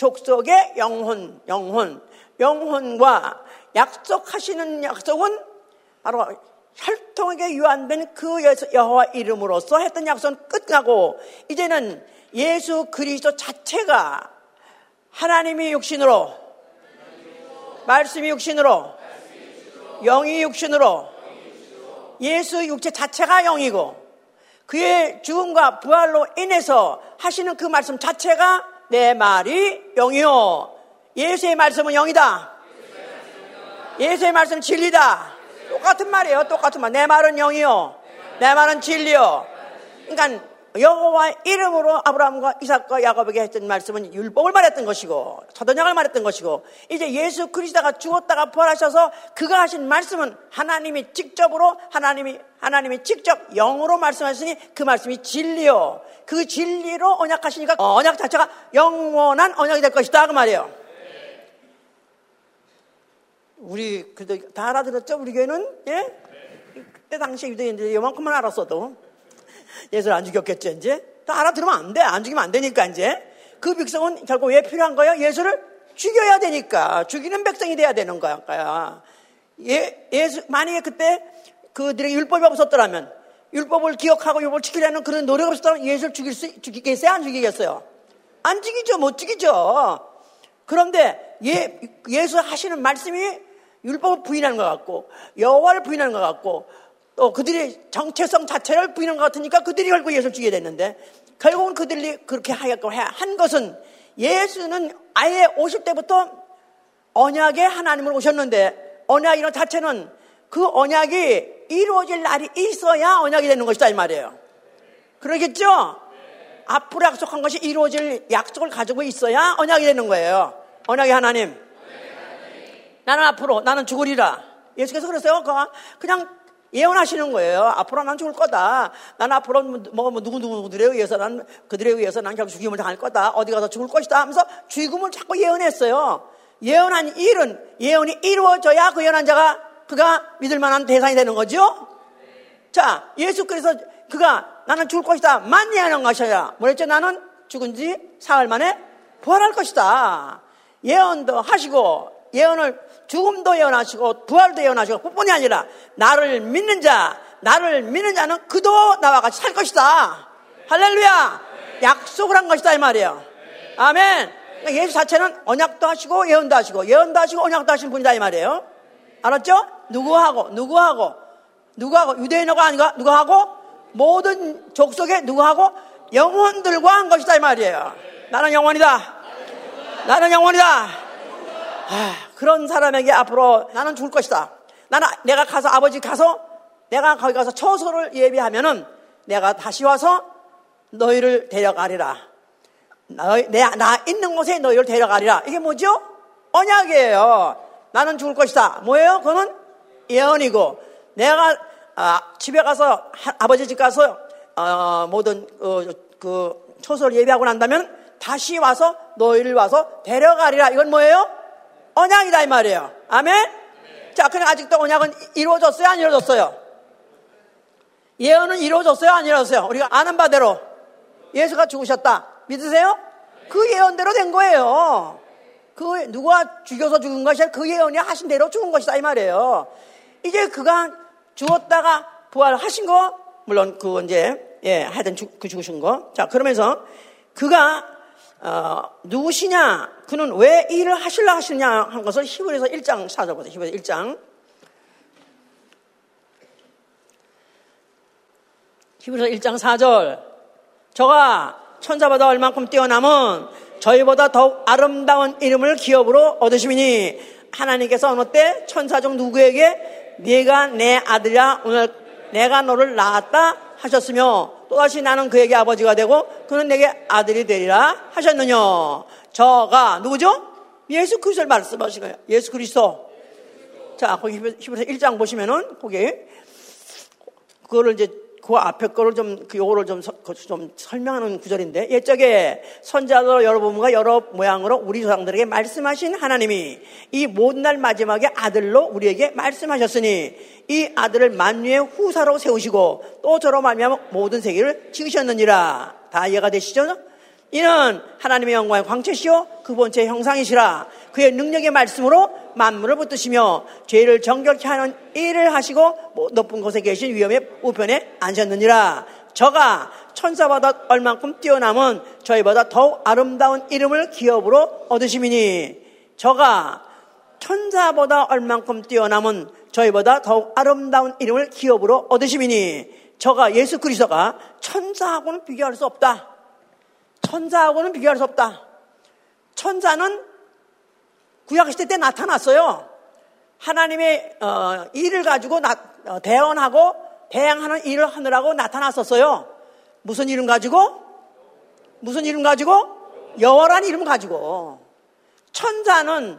족속의 영혼, 영혼, 영혼과 약속하시는 약속은 바로 혈통에게 유한된 그 여호와 이름으로써 했던 약속은 끝나고 이제는 예수 그리스도 자체가 하나님이 육신으로 말씀이 육신으로 영이 육신으로 예수 육체 자체가 영이고 그의 죽음과 부활로 인해서 하시는 그 말씀 자체가 내 말이 영이요. 예수의 말씀은 영이다. 예수의 말씀은 진리다. 똑같은 말이에요. 똑같은 말. 내 말은 영이요. 내 말은 진리요. 그러니까 여호와 이름으로 아브라함과 이삭과 야곱에게 했던 말씀은 율법을 말했던 것이고 서던약을 말했던 것이고 이제 예수 그리스도가 죽었다가 부활하셔서 그가 하신 말씀은 하나님이 직접으로 하나님이 하나님이 직접 영으로 말씀하시니 그 말씀이 진리요. 그 진리로 언약하시니까 언약 자체가 영원한 언약이 될 것이다 그 말이에요. 우리 그래도 다 알아들었죠? 우리 교회는 예? 그때 당시 유대인들이 요만큼만 알았어도 예수를 안 죽였겠죠, 이제? 다 알아들으면 안 돼. 안 죽이면 안 되니까, 이제. 그 백성은 결국 왜 필요한 거예요? 예수를 죽여야 되니까. 죽이는 백성이 돼야 되는 거야. 예, 예수, 만약에 그때 그들에게 율법이 없었더라면, 율법을 기억하고 율법을 지키려는 그런 노력이 없었다면 예수를 죽일 수, 죽이겠어요? 안 죽이겠어요? 안 죽이죠. 못 죽이죠. 그런데 예, 예수 하시는 말씀이 율법을 부인하는 것 같고, 여호와를 부인하는 것 같고, 또 그들의 정체성 자체를 부인한 것 같으니까 그들이 결국 예수를 죽게 됐는데 결국은 그들이 그렇게 하였고 한 것은 예수는 아예 오실 때부터 언약의 하나님을 오셨는데 언약이라는 자체는 그 언약이 이루어질 날이 있어야 언약이 되는 것이다 이 말이에요. 그러겠죠? 앞으로 약속한 것이 이루어질 약속을 가지고 있어야 언약이 되는 거예요. 언약의 하나님. 나는 앞으로 나는 죽으리라. 예수께서 그랬어요. 그냥 예언하시는 거예요. 앞으로 난 죽을 거다. 난 앞으로 뭐, 뭐 누구누구들에 의해서 난 그들에 의해서 난 결국 죽임을 당할 거다. 어디 가서 죽을 것이다 하면서 죽음을 자꾸 예언했어요. 예언한 일은 예언이 이루어져야 그 예언한 자가 그가 믿을 만한 대상이 되는 거죠. 자, 예수께서 그가 나는 죽을 것이다. 만 예언한 것이야. 뭐랬죠? 나는 죽은 지 사흘 만에 부활할 것이다. 예언도 하시고 예언을 죽음도 예언하시고 부활도 예언하시고 뿐뿐이 아니라 나를 믿는 자, 나를 믿는 자는 그도 나와 같이 살 것이다. 할렐루야. 약속을 한 것이다 이 말이에요. 아멘. 그러니까 예수 자체는 언약도 하시고 예언도 하시고 예언도 하시고 언약도 하신 분이다 이 말이에요. 알았죠? 누구하고 누구하고 누구하고 유대인하고 아니가 누구하고 모든 족속에 누구하고 영혼들과 한 것이다 이 말이에요. 나는 영원이다. 나는 영원이다. 아, 그런 사람에게 앞으로 나는 죽을 것이다. 나는 내가 가서 아버지 가서 내가 거기 가서 처소를 예비하면은 내가 다시 와서 너희를 데려가리라. 너희, 내, 나 있는 곳에 너희를 데려가리라. 이게 뭐죠? 언약이에요. 나는 죽을 것이다. 뭐예요? 그거는 예언이고 내가 아, 집에 가서 하, 아버지 집 가서 어, 모든 어, 그 초소를 예비하고 난다면 다시 와서 너희를 와서 데려가리라. 이건 뭐예요? 언약이다 이 말이에요. 아멘? 네. 자, 그럼 아직도 언약은 이루어졌어요? 안 이루어졌어요? 예언은 이루어졌어요? 안 이루어졌어요? 우리가 아는 바대로 예수가 죽으셨다. 믿으세요? 그 예언대로 된 거예요. 그 누가 죽여서 죽은 것이 아니라 그 예언이 하신 대로 죽은 것이다 이 말이에요. 이제 그가 죽었다가 부활하신 거 물론 그 이제 예 하여튼 죽, 그 죽으신 거. 자 그러면서 그가 어, 누구시냐? 그는 왜 일을 하실라 하시냐 한 것을 히브리서 1장 4절 보세요. 히브리서 1장. 히브리서 1장 4절. 저가 천사보다 얼만큼 뛰어남은 저희보다 더욱 아름다운 이름을 기업으로 얻으시니 하나님께서 어느 때 천사 중 누구에게 네가 내 아들이야 오늘 내가 너를 낳았다 하셨으며 또다시 나는 그에게 아버지가 되고 그는 내게 아들이 되리라 하셨느냐. 저가 누구죠? 예수 그리스도를 말씀하신 거예요. 예수 그리스도. 자, 거기 히브리서 1장 보시면은 거기 그거를 이제 그 앞에 거를 좀, 그 요거를 좀, 좀 설명하는 구절인데, 옛적에 선자로 여러 부분과 여러 모양으로 우리 조상들에게 말씀하신 하나님이 이 모든 날 마지막에 아들로 우리에게 말씀하셨으니 이 아들을 만유의 후사로 세우시고 또 저로 말미암아 모든 세계를 지으셨느니라. 다 이해가 되시죠? 이는 하나님의 영광의 광채시요 그 본체의 형상이시라. 그의 능력의 말씀으로 만물을 붙드시며 죄를 정결케 하는 일을 하시고 높은 곳에 계신 위엄의 우편에 앉으셨느니라. 저가 천사보다 얼만큼 뛰어남은 저희보다 더욱 아름다운 이름을 기업으로 얻으시미니 저가 천사보다 얼만큼 뛰어남은 저희보다 더욱 아름다운 이름을 기업으로 얻으시미니 저가 예수 그리스도가 천사하고는 비교할 수 없다. 천사하고는 비교할 수 없다. 천사는 구약시대 때 나타났어요. 하나님의 어, 일을 가지고 나, 어, 대언하고 대항하는 일을 하느라고 나타났었어요. 무슨 이름 가지고? 무슨 이름 가지고? 여호라는 이름 가지고. 천사는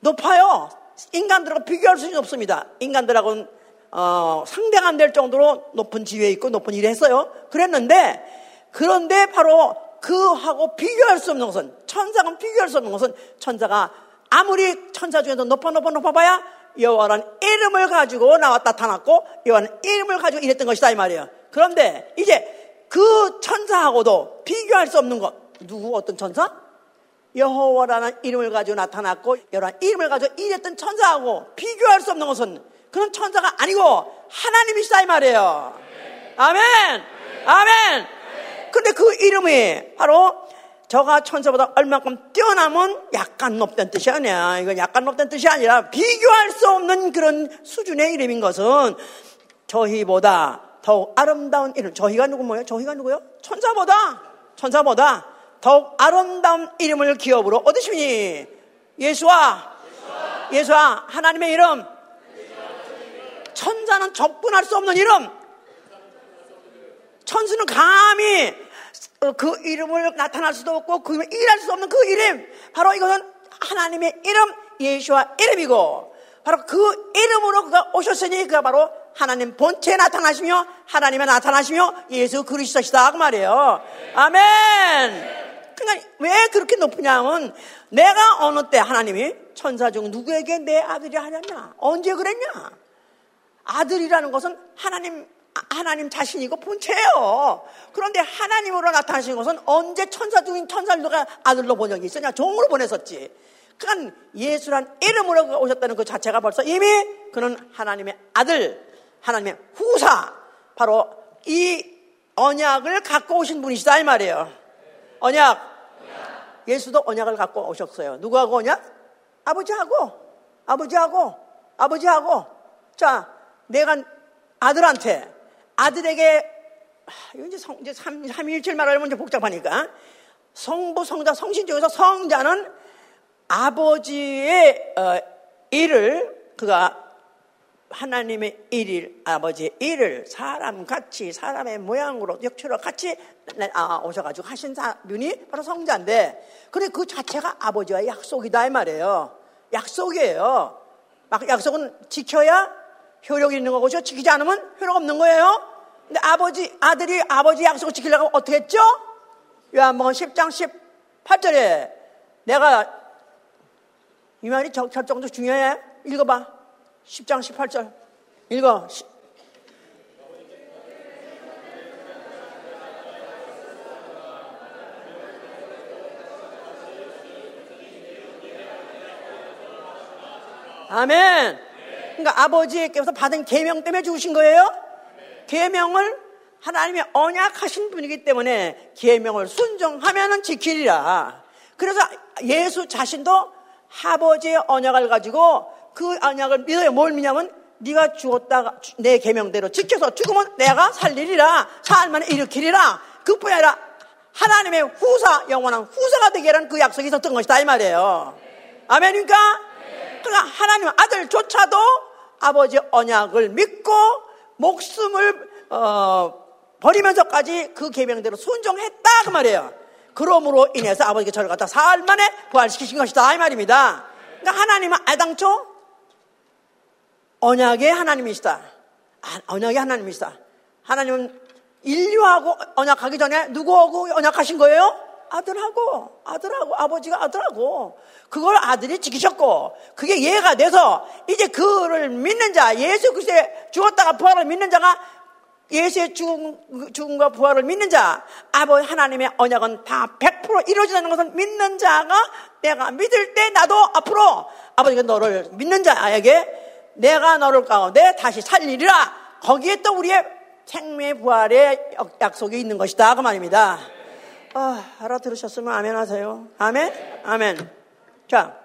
높아요. 인간들하고 비교할 수는 없습니다. 인간들하고는 어, 상대가 안 될 정도로 높은 지위에 있고 높은 일을 했어요. 그랬는데 그런데 바로 그하고 비교할 수 없는 것은 천사가 비교할 수 없는 것은 천사가 아무리 천사 중에서 높아 높아 높아봐야 여호와라는 이름을 가지고 나와 나타났고 여호와는 이름을 가지고 일했던 것이다 이 말이에요. 그런데 이제 그 천사하고도 비교할 수 없는 것 누구 어떤 천사? 여호와라는 이름을 가지고 나타났고 여호와라는 이름을 가지고 일했던 천사하고 비교할 수 없는 것은 그런 천사가 아니고 하나님이시다 이 말이에요. 아멘. 아멘. 근데 그 이름이 바로 저가 천사보다 얼만큼 뛰어남은 약간 높다는 뜻이 아니야. 이건 약간 높다는 뜻이 아니라 비교할 수 없는 그런 수준의 이름인 것은 저희보다 더욱 아름다운 이름. 저희가 누구 뭐예요? 저희가 누구요? 천사보다, 천사보다 더욱 아름다운 이름을 기업으로 얻으시니 예수와, 예수와 하나님의 이름. 천사는 접근할 수 없는 이름. 천수는 감히 어, 그 이름을 나타날 수도 없고 그 이름을 일할 수 없는 그 이름. 바로 이것은 하나님의 이름 예수와 이름이고 바로 그 이름으로 그가 오셨으니 그가 바로 하나님 본체에 나타나시며 하나님에 나타나시며 예수 그리스도시다. 그 말이에요. 아멘. 그러니까 왜 그렇게 높으냐면 내가 어느 때 하나님이 천사 중 누구에게 내 아들이 하냐냐? 언제 그랬냐? 아들이라는 것은 하나님 하나님 자신이고 본체예요. 그런데 하나님으로 나타나신 것은 언제 천사 중인 누가 아들로 본 적이 있었냐? 종으로 보냈었지. 그러니까 예수란 이름으로 오셨다는 그 자체가 벌써 이미 그는 하나님의 아들, 하나님의 후사, 바로 이 언약을 갖고 오신 분이시다 이 말이에요. 언약. 예수도 언약을 갖고 오셨어요. 누구하고 언약? 아버지하고, 아버지하고, 아버지하고. 자, 내가 아들한테 아들에게 이제 성, 이제 삼, 삼일칠 말하면 이제 복잡하니까. 성부, 성자, 성신 중에서 성자는 아버지의 어, 일을 그가 하나님의 일을 아버지의 일을 사람 같이 사람의 모양으로 역처럼 같이 아, 오셔가지고 하신 분이 바로 성자인데 그래 그 자체가 아버지와의 약속이다 이 말이에요. 약속이에요. 약속은 지켜야 효력이 있는 거고 지키지 않으면 효력 없는 거예요. 근데 아버지, 아들이 아버지 약속을 지키려고 어떻게 했죠? 요한복음 10장 18절에 내가 이 말이 결정도 중요해. 읽어봐. 10장 18절. 읽어. 아멘. 그러니까 아버지께서 받은 계명 때문에 죽으신 거예요. 계명을 하나님의 언약하신 분이기 때문에 계명을 순종하면은 지키리라. 그래서 예수 자신도 아버지의 언약을 가지고 그 언약을 믿어요. 뭘 믿냐면 네가 죽었다가 내 계명대로 지켜서 죽으면 내가 살리리라. 살만에 일으키리라. 그뿐이 아니라 하나님의 후사, 영원한 후사가 되게라는 그 약속이 있었던 것이다 이 말이에요. 아멘입니까? 그러니까 하나님 아들조차도 아버지 언약을 믿고 목숨을 어, 버리면서까지 그 계명대로 순종했다 그 말이에요. 그러므로 인해서 아버지가 저를 갖다 사흘 만에 부활시키신 것이다 이 말입니다. 그러니까 하나님은 아당초 언약의 하나님이시다. 아, 언약의 하나님이시다. 하나님은 인류하고 언약하기 전에 누구하고 언약하신 거예요? 아들하고, 아들하고, 아버지가 아들하고, 그걸 아들이 지키셨고, 그게 이해가 돼서, 이제 그를 믿는 자, 예수 그리스도의 죽었다가 부활을 믿는 자가 예수의 죽음, 죽음과 부활을 믿는 자, 아버지 하나님의 언약은 다 100% 이루어진다는 것을 믿는 자가 내가 믿을 때 나도 앞으로 아버지가 너를 믿는 자에게 내가 너를 가운데 다시 살리리라. 거기에 또 우리의 생명 부활의 약속이 있는 것이다. 그 말입니다. 아, 알아들으셨으면 아멘 하세요. 아멘? 아멘. 자,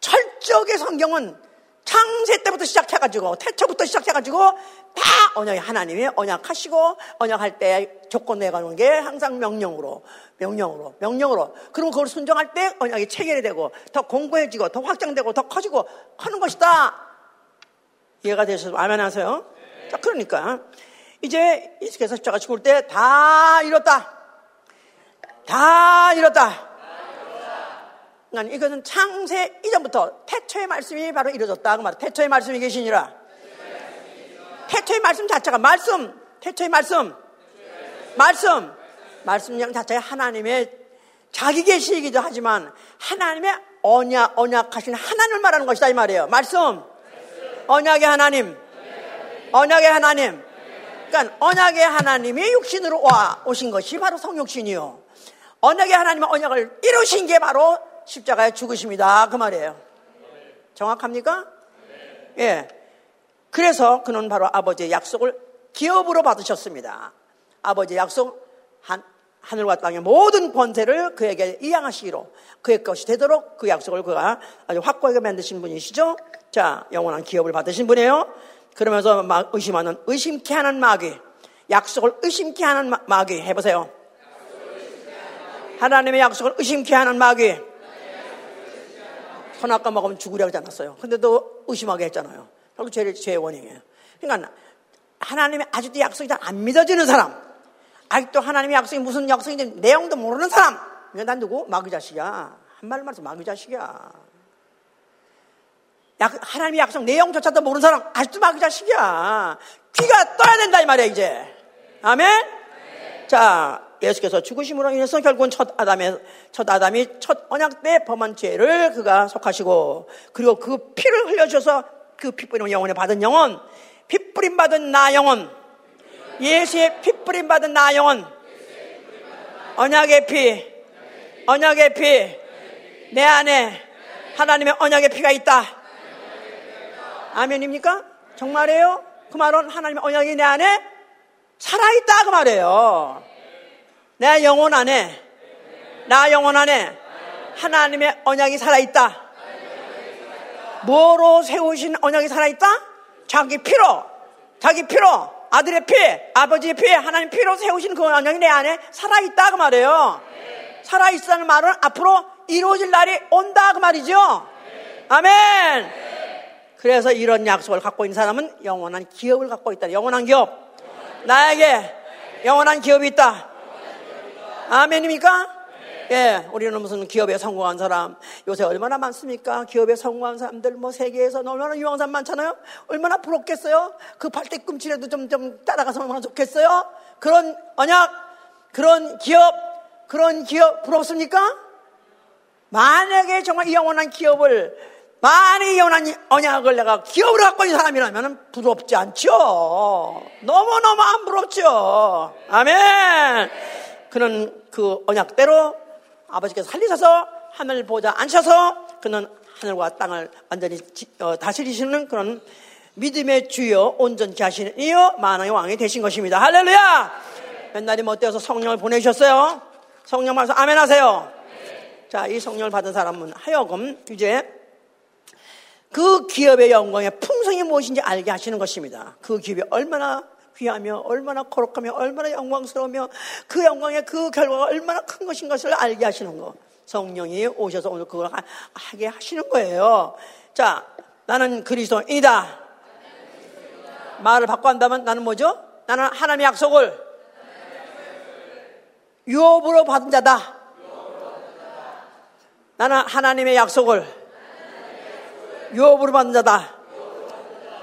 철저하게 성경은 창세 때부터 시작해가지고, 태초부터 시작해가지고, 다 언약이 하나님이 언약하시고, 언약할 때 조건 내가는 게 항상 명령으로, 명령으로, 명령으로. 그럼 그걸 순종할 때 언약이 체결이 되고, 더 공고해지고, 더 확장되고, 더 커지고, 하는 것이다. 이해가 되셔서 아멘 하세요? 자, 그러니까, 이제 이스케서 십자가 죽을 때다 이뤘다. 다 이뤘다. 그러니까 이것은 창세 이전부터 태초의 말씀이 바로 이루어졌다. 그 말. 태초의 말씀이 계시니라. 태초의 말씀 자체가 말씀, 태초의 말씀, 말씀, 말씀량 자체가 하나님의 자기 계시이기도 하지만 하나님의 언약, 언약하신 하나님을 말하는 것이다 이 말이에요. 말씀, 언약의 하나님, 언약의 하나님. 그러니까 언약의 하나님이 육신으로 와 오신 것이 바로 성육신이요. 언약의 하나님의 언약을 이루신 게 바로 십자가의 죽으십니다. 그 말이에요. 정확합니까? 예. 그래서 그는 바로 아버지의 약속을 기업으로 받으셨습니다. 아버지의 약속, 한, 하늘과 땅의 모든 권세를 그에게 이양하시기로 그의 것이 되도록 그 약속을 그가 아주 확고하게 만드신 분이시죠. 자, 영원한 기업을 받으신 분이에요. 그러면서 막 의심하는, 의심케 하는 마귀, 약속을 의심케 하는 마귀 해보세요. 하나님의 약속을 의심케 하는 마귀. 선악과 먹으면 죽으려고 하지 않았어요. 근데도 의심하게 했잖아요. 결국 죄, 죄의 원인이에요. 그러니까 하나님의 아직도 약속이 잘 안 믿어지는 사람, 아직도 하나님의 약속이 무슨 약속인지 내용도 모르는 사람, 이거 난 누구? 마귀 자식이야. 한 말로 말해서 마귀 자식이야. 약, 하나님의 약속 내용조차도 모르는 사람, 아직도 마귀 자식이야. 귀가 떠야 된다, 이 말이야, 이제. 아멘? 자, 예수께서 죽으심으로 인해서 결국은 첫 아담의 첫 아담이 첫 언약 때 범한 죄를 그가 속하시고 그리고 그 피를 흘려주셔서 그 피뿌림 영혼에 받은 영혼 피뿌림 받은 나 영혼 예수의 피뿌림 받은 나 영혼 언약의 피 언약의 피 내 안에 하나님의 언약의 피가 있다 아멘입니까? 정말이에요? 그 말은 하나님의 언약이 내 안에 살아있다 그 말이에요 내 영혼 안에, 나 영혼 안에 하나님의 언약이 살아있다. 뭐로 세우신 언약이 살아있다? 자기 피로, 자기 피로, 아들의 피, 아버지의 피, 하나님 피로 세우신 그 언약이 내 안에 살아있다. 그 말이에요. 살아있다는 말은 앞으로 이루어질 날이 온다. 그 말이죠. 아멘! 그래서 이런 약속을 갖고 있는 사람은 영원한 기업을 갖고 있다. 영원한 기업. 나에게 영원한 기업이 있다. 아멘입니까? 예, 우리는 무슨 기업에 성공한 사람, 요새 얼마나 많습니까? 기업에 성공한 사람들, 뭐 세계에서 얼마나 유명한 사람 많잖아요? 얼마나 부럽겠어요? 그 발대꿈치라도 좀, 좀 따라가서 얼마나 좋겠어요? 그런 언약, 그런 기업, 그런 기업 부럽습니까? 만약에 정말 영원한 기업을, 많이 영원한 언약을 내가 기업으로 갖고 있는 사람이라면 부럽지 않죠? 너무너무 안 부럽죠? 아멘! 그는 그 언약대로 아버지께서 살리셔서 하늘 보자 앉혀서 그는 하늘과 땅을 완전히 어, 다스리시는 그런 믿음의 주여 온전케 하시는 이어 만왕의 왕이 되신 것입니다. 할렐루야! 맨날이 못되어서 성령을 보내주셨어요. 성령 말씀 아멘 하세요. 자, 이 성령을 받은 사람은 하여금 이제 그 기업의 영광의 풍성이 무엇인지 알게 하시는 것입니다. 그 기업이 얼마나 귀하며 얼마나 거룩하며 얼마나 영광스러우며 그 영광의 그 결과가 얼마나 큰 것인 것을 알게 하시는 거. 성령이 오셔서 오늘 그걸 하게 하시는 거예요. 자, 나는 그리스도인이다. 말을 바꿔 한다면 나는 뭐죠? 나는 하나님의 약속을 유업으로 받은 자다. 나는 하나님의 약속을 유업으로 받은 자다.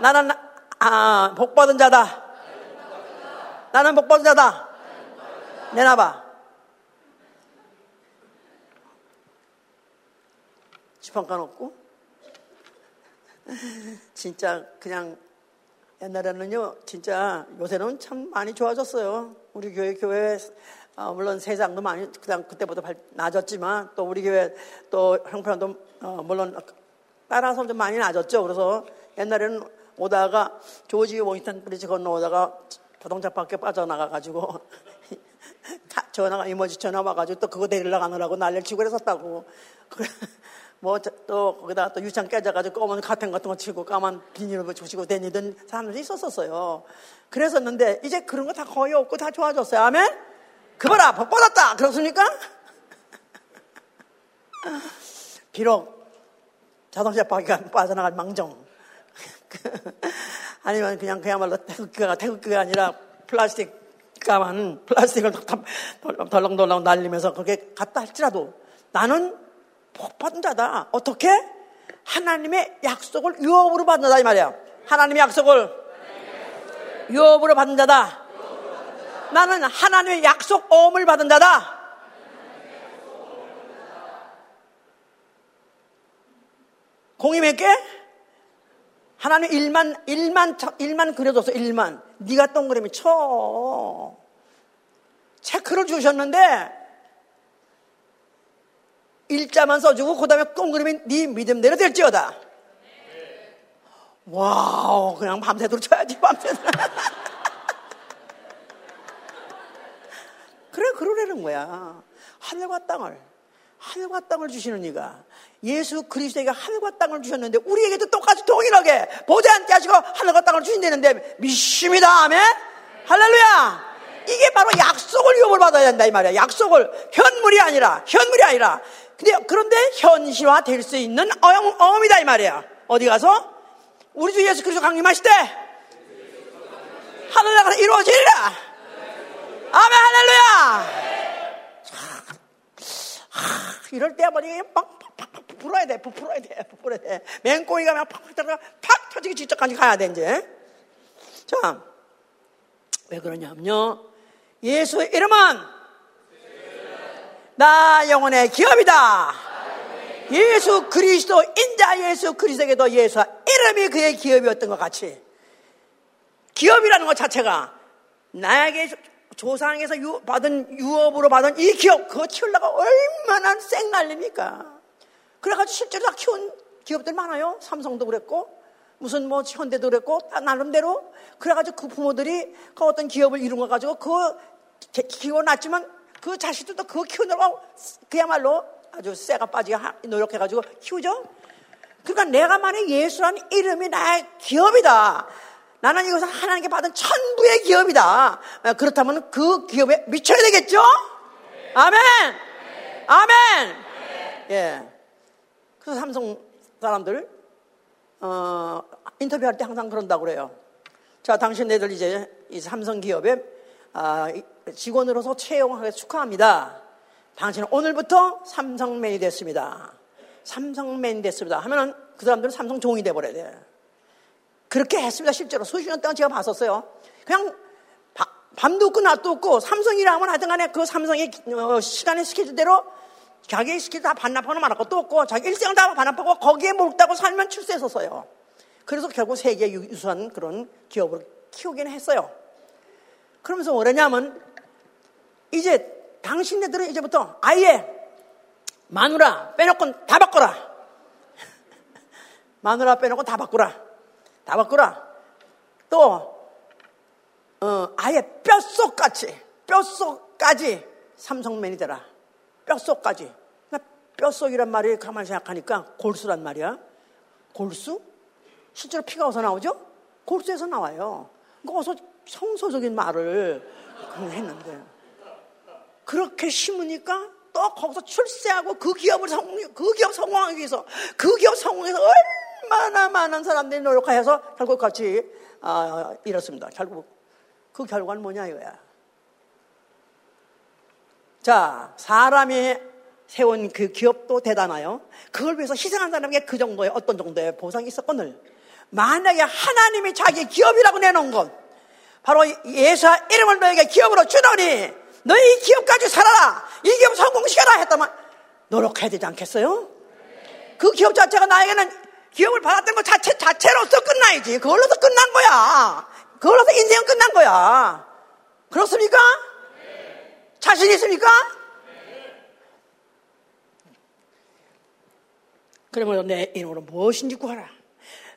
나는 아, 복 받은 자다. 나는 복받자다. 내놔봐. 지팡간 없고 진짜 그냥 옛날에는요, 진짜 요새는 참 많이 좋아졌어요. 우리 교회, 교회, 어, 물론 세상도 많이, 그냥 그때보다 낮았지만 또 우리 교회 또 형편도 어, 물론 따라서 좀 많이 낮았죠. 그래서 옛날에는 오다가 조지 워싱턴 브리지 건너오다가 자동차 밖에 빠져나가가지고 전화가 이모지 전화 와가지고 또 그거 데리러 가느라고 난리를 치고 그랬었다고. 뭐 또 거기다 또 유창 깨져가지고 검은 카텐 같은 거 치고 까만 비닐을 주시고 다니던 사람들이 있었었어요. 그랬었는데 이제 그런 거 다 거의 없고 다 좋아졌어요. 아멘? 그 봐라, 복 받았다! 그렇습니까? 비록 자동차 바퀴가 빠져나갈 망정. 아니면 그냥 그야말로 태극기가, 태극기가 아니라 플라스틱 까만 플라스틱을 덜렁덜렁 날리면서 그렇게 갔다 할지라도 나는 복 받은 자다. 어떻게? 하나님의 약속을 유업으로 받는 자다 이 말이야. 하나님의 약속을 유업으로 받는 자다. 나는 하나님의 약속 어음을 받은 자다. 공이 몇 개? 하나님 일만 일만 일만 그려줘서 일만 네가 동그라미 쳐 체크를 주셨는데 일자만 써주고 그 다음에 동그라미 네 믿음대로 될지어다. 와우 그냥 밤새도록 쳐야지 밤새도록. 그래 그러라는 거야. 하늘과 땅을 하늘과 땅을 주시는 이가 예수 그리스도에게 하늘과 땅을 주셨는데 우리에게도 똑같이 동일하게 보지 않게 하시고 하늘과 땅을 주신다는데 믿습니다. 아멘. 할렐루야. 이게 바로 약속을 유업을 받아야 된다 이 말이야. 약속을 현물이 아니라 현물이 아니라 근데 그런데 현실화 될 수 있는 어음, 어음이다 이 말이야. 어디 가서 우리 주 예수 그리스도 강림하실 때 하늘나라가 이루어지리라. 아멘 할렐루야. 이럴 때 뭐니 팍팍팍 불어야 돼, 부풀어야 돼, 부풀어야 돼. 맹꽁이가 막 팍팍 들어가 팍 터지기 직전까지 가야 돼 이제. 자, 왜 그러냐면요. 예수의 이름은 나 영혼의 기업이다. 예수 그리스도 인자 예수 그리스도에게도 예수와 이름이 그의 기업이었던 것 같이 기업이라는 것 자체가 나에게 조상에서 유, 받은 유업으로 받은 이 기업 그거 키우려가 얼마나 쌩날립니까? 그래가지고 실제로 다 키운 기업들 많아요. 삼성도 그랬고 무슨 뭐 현대도 그랬고 다 나름대로 그래가지고 그 부모들이 그 어떤 기업을 이룬 거 가지고 그거 키워놨지만 그 자식들도 그거 키우느라고 그야말로 아주 쇠가 빠지게 노력해가지고 키우죠. 그러니까 내가 만약 예수라는 이름이 나의 기업이다. 나는 이것을 하나님께 받은 천부의 기업이다. 그렇다면 그 기업에 미쳐야 되겠죠? 아멘! 아멘! 예. 그래서 삼성 사람들, 어, 인터뷰할 때 항상 그런다고 그래요. 자, 당신네들 이제 이 삼성 기업에 아, 직원으로서 채용하게 축하합니다. 당신은 오늘부터 삼성맨이 됐습니다. 삼성맨이 됐습니다. 하면은 그 사람들은 삼성 종이 돼버려야 돼. 그렇게 했습니다. 실제로 수십 년 동안 제가 봤었어요. 그냥 밤도 없고 낮도 없고 삼성이라 하면 하여튼 간에 그 삼성의 어, 시간의 스케줄대로 자기의 스케줄 다 반납하고 말할 것도 없고 자기 일생을 다 반납하고 거기에 몰다고 살면 출세했었어요. 그래서 결국 세계 유수한 그런 기업을 키우긴 했어요. 그러면서 뭐냐면 이제 당신네들은 이제부터 아예 마누라 빼놓고 다 바꿔라. 마누라 빼놓고 다 바꾸라. 다 바꾸라. 또 어, 아예 뼛속같이 뼛속까지 삼성맨이 되라. 뼛속까지. 그러니까 뼛속이란 말이 가만히 생각하니까 골수란 말이야. 골수? 실제로 피가 어디서 나오죠? 골수에서 나와요. 그러니까 어서 성소적인 말을 했는데 그렇게 심으니까 또 거기서 출세하고 그 기업을 성, 그 기업 성공하기 위해서 그 기업 성공해서 얼마나 많은 사람들이 노력해서 결국 같이 어, 이렇습니다. 결국 그 결과는 뭐냐 이거야. 자, 사람이 세운 그 기업도 대단하요. 그걸 위해서 희생한 사람에게 그 정도의 어떤 정도의 보상이 있었거늘 만약에 하나님이 자기 기업이라고 내놓은 것 바로 예수와 이름을 너에게 기업으로 주노니 너희 기업 가지고 살아라. 이 기업 성공시켜라 했다면 노력해야 되지 않겠어요? 그 기업 자체가 나에게는 기업을 받았던 것 자체, 자체로서 끝나야지. 그걸로서 끝난 거야. 그걸로서 인생은 끝난 거야. 그렇습니까? 자신 있습니까? 그러면 내 이름으로 무엇인지 구하라.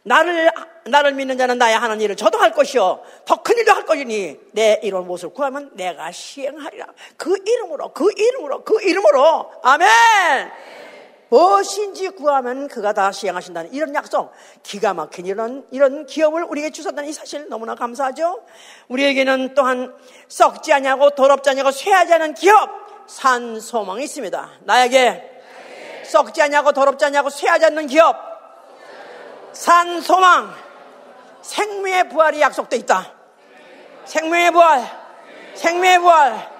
나를, 나를 믿는 자는 나의 하는 일을 저도 할 것이요. 더 큰 일도 할 것이니 내 이런 무엇을 구하면 내가 시행하리라. 그 이름으로, 그 이름으로, 그 이름으로. 아멘! 무엇인지 구하면 그가 다 시행하신다는 이런 약속, 기가 막힌 이런, 이런 기업을 우리에게 주셨다는 이 사실 너무나 감사하죠? 우리에게는 또한 썩지 않냐고 더럽지 않냐고 쇠하지 않은 기업, 산 소망이 있습니다. 나에게 썩지 않냐고 더럽지 않냐고 쇠하지 않는 기업, 산 소망, 생명의 부활이 약속돼 있다. 생명의 부활, 생명의 부활.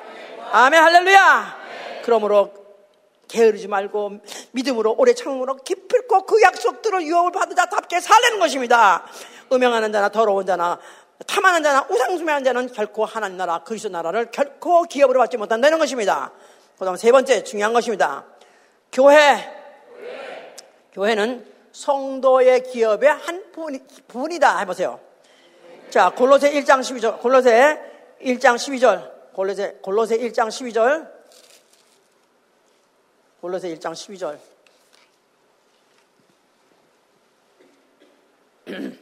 아멘, 할렐루야. 그러므로 게으르지 말고 믿음으로 오래 참음으로 깊을고 그 약속들을 유업을 받으자 답게 살려는 것입니다. 음행하는 자나 더러운 자나 탐하는 자나 우상숭배하는 자는 결코 하나님 나라 그리스도 나라를 결코 기업으로 받지 못한다는 것입니다. 그다음 세 번째 중요한 것입니다. 교회. 교회는 성도의 기업의 한 부분 이다 해보세요. 자, 골로새 1장 12절, 골로새 1장 12절, 골로새, 골로새 1장 12절, 골로새 1장 12절.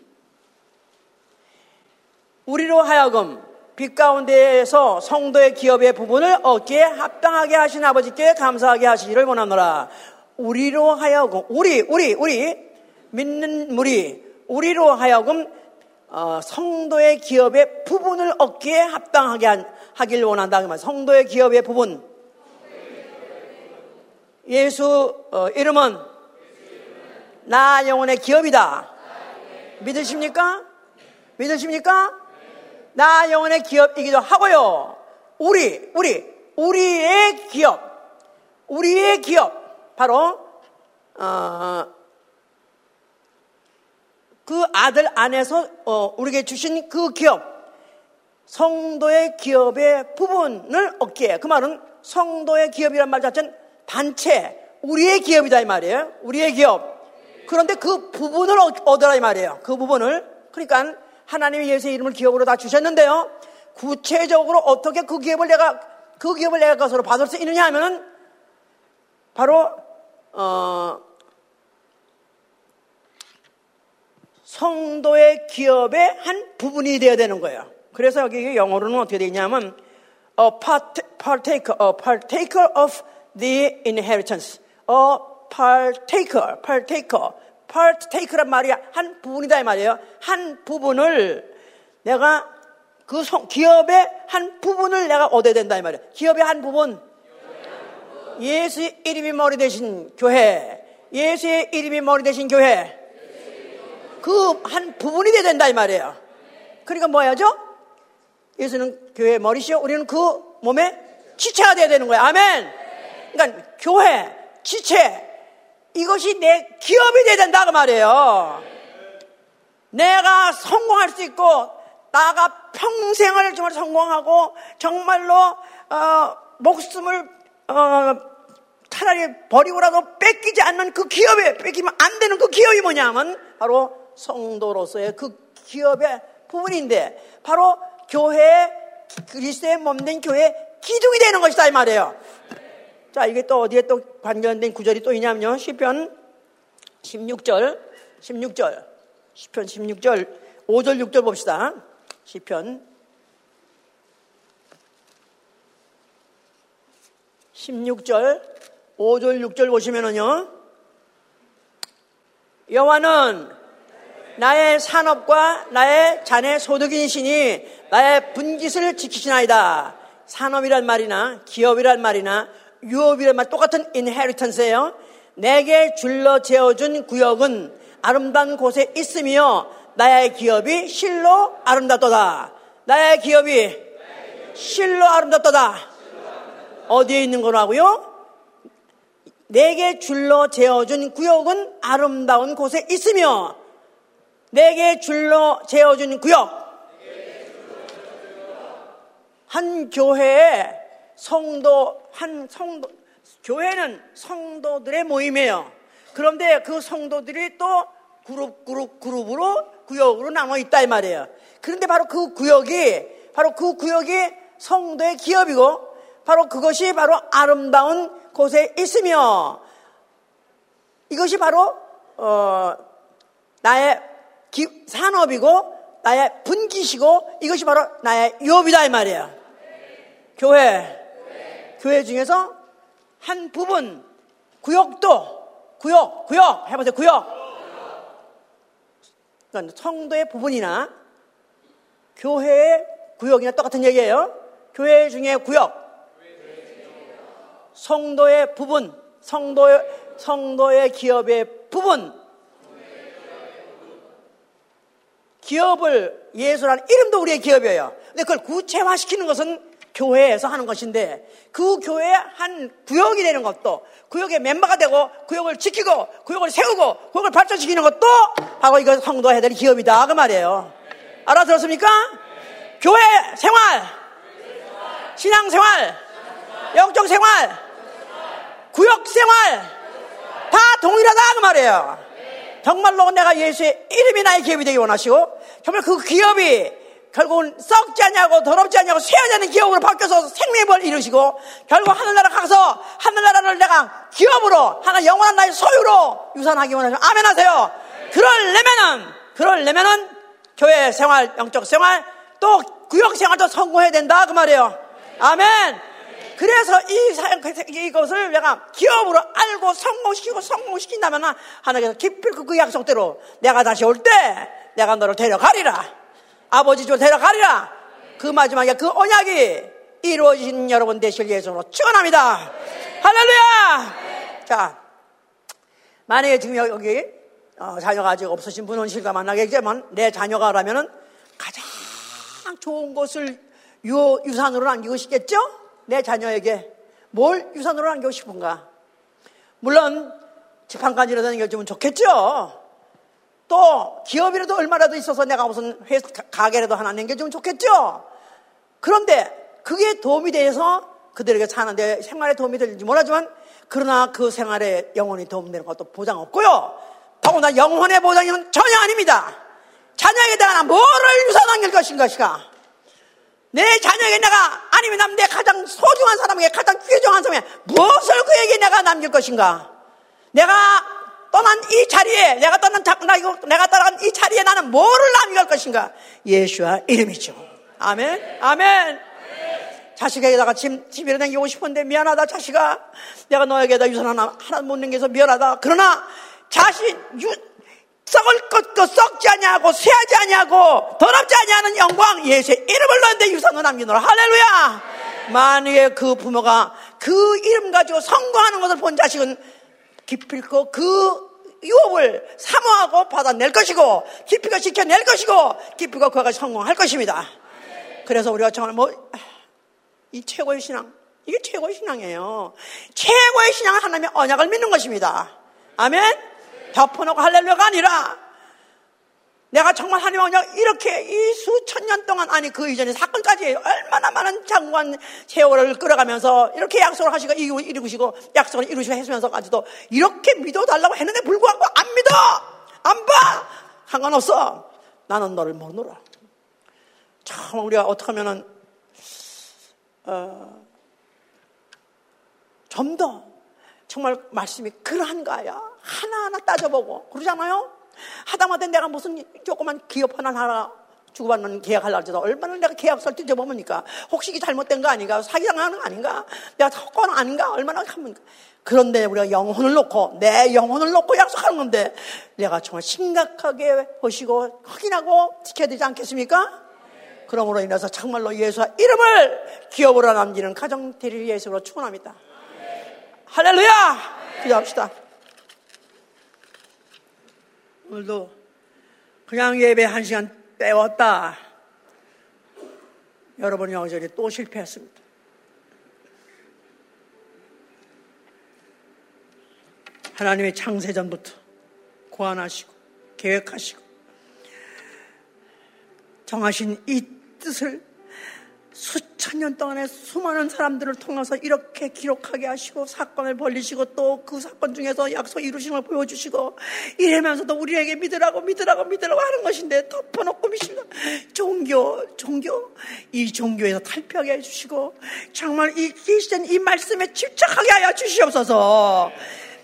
우리로 하여금 빛 가운데에서 성도의 기업의 부분을 얻기에 합당하게 하신 아버지께 감사하게 하시기를 원하노라. 우리로 하여금 우리 우리 우리 믿는 우리 우리로 하여금 어, 성도의 기업의 부분을 얻기에 합당하게 한, 하길 원한다. 그 말. 성도의 기업의 부분. 예수 어, 이름은 나 영혼의 기업이다. 믿으십니까? 믿으십니까? 나 영혼의 기업이기도 하고요. 우리, 우리, 우리의 기업, 우리의 기업, 바로 어, 그 아들 안에서 어, 우리에게 주신 그 기업, 성도의 기업의 부분을 얻기에 그 말은 성도의 기업이란 말 자체는 단체, 우리의 기업이다 이 말이에요. 우리의 기업. 그런데 그 부분을 얻어라 이 말이에요. 그 부분을. 그러니까 하나님이 예수의 이름을 기업으로 다 주셨는데요. 구체적으로 어떻게 그 기업을 내가 그 기업을 내가 것으로 받을 수 있느냐 하면은 바로 어 성도의 기업의 한 부분이 되어야 되는 거예요. 그래서 여기 영어로는 어떻게 되어 있냐면 a partaker, a partaker of the inheritance. A partaker, partaker, partaker란 말이 한 부분이다 이 말이에요. 한 부분을 내가 그 성, 기업의 한 부분을 내가 얻어야 된다 이 말이에요. 기업의 한 부분. 예수의 이름이 머리 대신 교회. 예수의 이름이 머리 대신 교회. 그 한 부분이 돼야 된다 이 말이에요. 그러니까 뭐 해야죠? 예수는 교회의 머리시요. 우리는 그 몸에 지체가 돼야 되는 거예요. 아멘. 그러니까 교회, 지체, 이것이 내 기업이 돼야 된다 그 말이에요. 내가 성공할 수 있고 나가 평생을 정말 성공하고 정말로 어, 목숨을 어, 차라리 버리고라도 뺏기지 않는 그 기업에 뺏기면 안 되는 그 기업이 뭐냐면 바로 성도로서의 그 기업의 부분인데 바로 교회 그리스도의 몸된 교회 기둥이 되는 것이다 이 말이에요. 자, 이게 또 어디에 또 관련된 구절이 또 있냐면요. 시편 16절, 16절, 시편 16절, 5절, 6절 봅시다. 시편 16절, 5절, 6절 보시면은요. 여호와는 나의 산업과 나의 자네 소득이시니 나의 분깃을 지키시나이다. 산업이란 말이나 기업이란 말이나 유업이란 말 똑같은 inheritance예요. 내게 줄러 재어준 구역은 아름다운 곳에 있으며 나의 기업이 실로 아름답도다. 나의 기업이 실로 아름답도다. 어디에 있는 거라고요? 내게 줄러 재어준 구역은 아름다운 곳에 있으며 내게 줄러 재어준 구역 한 교회에 성도 한 성도 교회는 성도들의 모임이에요. 그런데 그 성도들이 또 그룹, 그룹, 그룹으로 구역으로 나눠 있다 이 말이에요. 그런데 바로 그 구역이, 바로 그 구역이 성도의 기업이고, 바로 그것이 바로 아름다운 곳에 있으며, 이것이 바로, 어, 나의 기, 산업이고, 나의 분기시고, 이것이 바로 나의 유업이다 이 말이에요. 교회, 교회 중에서 한 부분, 구역도, 구역, 구역, 해보세요, 구역. 그러니까 성도의 부분이나 교회의 구역이나 똑같은 얘기예요. 교회 중에 구역. 성도의 부분, 성도의, 성도의 기업의 부분. 기업을 예수라는 이름도 우리의 기업이에요. 근데 그걸 구체화시키는 것은 교회에서 하는 것인데 그 교회의 한 구역이 되는 것도 구역의 멤버가 되고 구역을 지키고 구역을 세우고 구역을 발전시키는 것도 바로 이거 성도가 해야 될 기업이다 그 말이에요. 알아들었습니까? 교회 생활, 신앙 생활, 영적 생활, 구역 생활 다 동일하다 그 말이에요. 정말로 내가 예수의 이름이 나의 기업이 되기 원하시고 정말 그 기업이 결국은 썩지 않냐고 더럽지 않냐고 쇠하지 않는 기업으로 바뀌어서 생명을 이루시고 결국 하늘나라 가서 하늘나라를 내가 기업으로 하나 영원한 나의 소유로 유산하기 원하시고 아멘 하세요. 그럴려면은 그럴려면은 교회 생활 영적 생활 또 구역 생활도 성공해야 된다 그 말이에요. 아멘. 그래서 이 사연, 이것을 내가 기업으로 알고 성공시키고 성공시킨다면 하나님께서 기필 그 약속대로 내가 다시 올 때 내가 너를 데려가리라. 아버지 줄 데려가리라. 그 마지막에 그 언약이 이루어진 여러분 되실 예수로 축원합니다. 할렐루야. 자, 만약에 지금 여기 어, 자녀가 아직 없으신 분은 실과 만나겠지만 내 자녀가라면은 가장 좋은 것을 유, 유산으로 남기고 싶겠죠? 내 자녀에게 뭘 유산으로 남기고 싶은가? 물론 지판까지라도 남겨주면 좋겠죠. 또 기업이라도 얼마라도 있어서 내가 무슨 회사 가게라도 하나 남겨주면 좋겠죠. 그런데 그게 도움이 돼서 그들에게 사는데 생활에 도움이 될지 몰라지만 그러나 그 생활에 영원히 도움되는 것도 보장 없고요. 더구나 영혼의 보장은 전혀 아닙니다. 자녀에게 내가 뭐를 유산 남길 것인 것이가. 내 자녀에게 내가 아니면 내 가장 소중한 사람에게 가장 귀중한 사람에게 무엇을 그에게 내가 남길 것인가. 내가 떠난 이 자리에 내가 떠난 내가 떠난 이 자리에 나는 뭐를 남길 것인가? 예수와 이름이죠. 아멘. 아멘. 자식에게다가 짐, 집에 남기고 싶은데 미안하다 자식아 내가 너에게다 유산 하나 하나 못 남겨서 미안하다 그러나 자신 유, 썩을 것도 썩지 아니하고 쇠하지 아니하고 더럽지 아니하는 영광 예수의 이름을 넣는데 유산을 남기노라 할렐루야 만약에 그 부모가 그 이름 가지고 성공하는 것을 본 자식은 기필코 그 유업을 사모하고 받아낼 것이고 기피가 지켜낼 것이고 기피가 그가 성공할 것입니다. 그래서 우리가 정말 뭐 이 최고의 신앙 이게 최고의 신앙이에요. 최고의 신앙은 하나님의 언약을 믿는 것입니다. 아멘. 덮어놓고 할렐루야가 아니라 내가 정말 하나님 언약 이렇게 이 수천 년 동안 아니 그 이전에 사건까지 얼마나 많은 장관 세월을 끌어가면서 이렇게 약속을 하시고 이루시고 약속을 이루시고 했으면서까지도 이렇게 믿어달라고 했는데 불구하고 안 믿어! 안 봐! 상관없어! 나는 너를 모르노라. 참 우리가 어떻게 하면은 어, 좀 더 정말 말씀이 그러한가야. 하나하나 따져보고. 그러잖아요 하다못해 내가 무슨 조그만 기업 하나 하나 주고받는 계약하려고 얼마나 내가 계약서를 뒤져보니까 혹시 이게 잘못된 거 아닌가? 사기당하는 거 아닌가? 내가 사건 아닌가? 얼마나 하면 그런데 우리가 영혼을 놓고 내 영혼을 놓고 약속하는 건데 내가 정말 심각하게 보시고 확인하고 지켜야 되지 않겠습니까? 그러므로 인해서 정말로 예수와 이름을 기업으로 남기는 가정 대리 예수로 축원합니다. 할렐루야! 기도합시다. 오늘도 그냥 예배 한 시간 빼웠다. 여러분 여전히 또 실패했습니다. 하나님의 창세전부터 고안하시고 계획하시고 정하신 이 뜻을 수천 년 동안에 수많은 사람들을 통해서 이렇게 기록하게 하시고 사건을 벌리시고 또 그 사건 중에서 약속 이루심을 보여주시고 이러면서도 우리에게 믿으라고 믿으라고 믿으라고 하는 것인데 덮어놓고 믿으시고 종교 종교. 이 종교에서 탈피하게 해주시고 정말 이 계시된 이 말씀에 집착하게 하여 주시옵소서.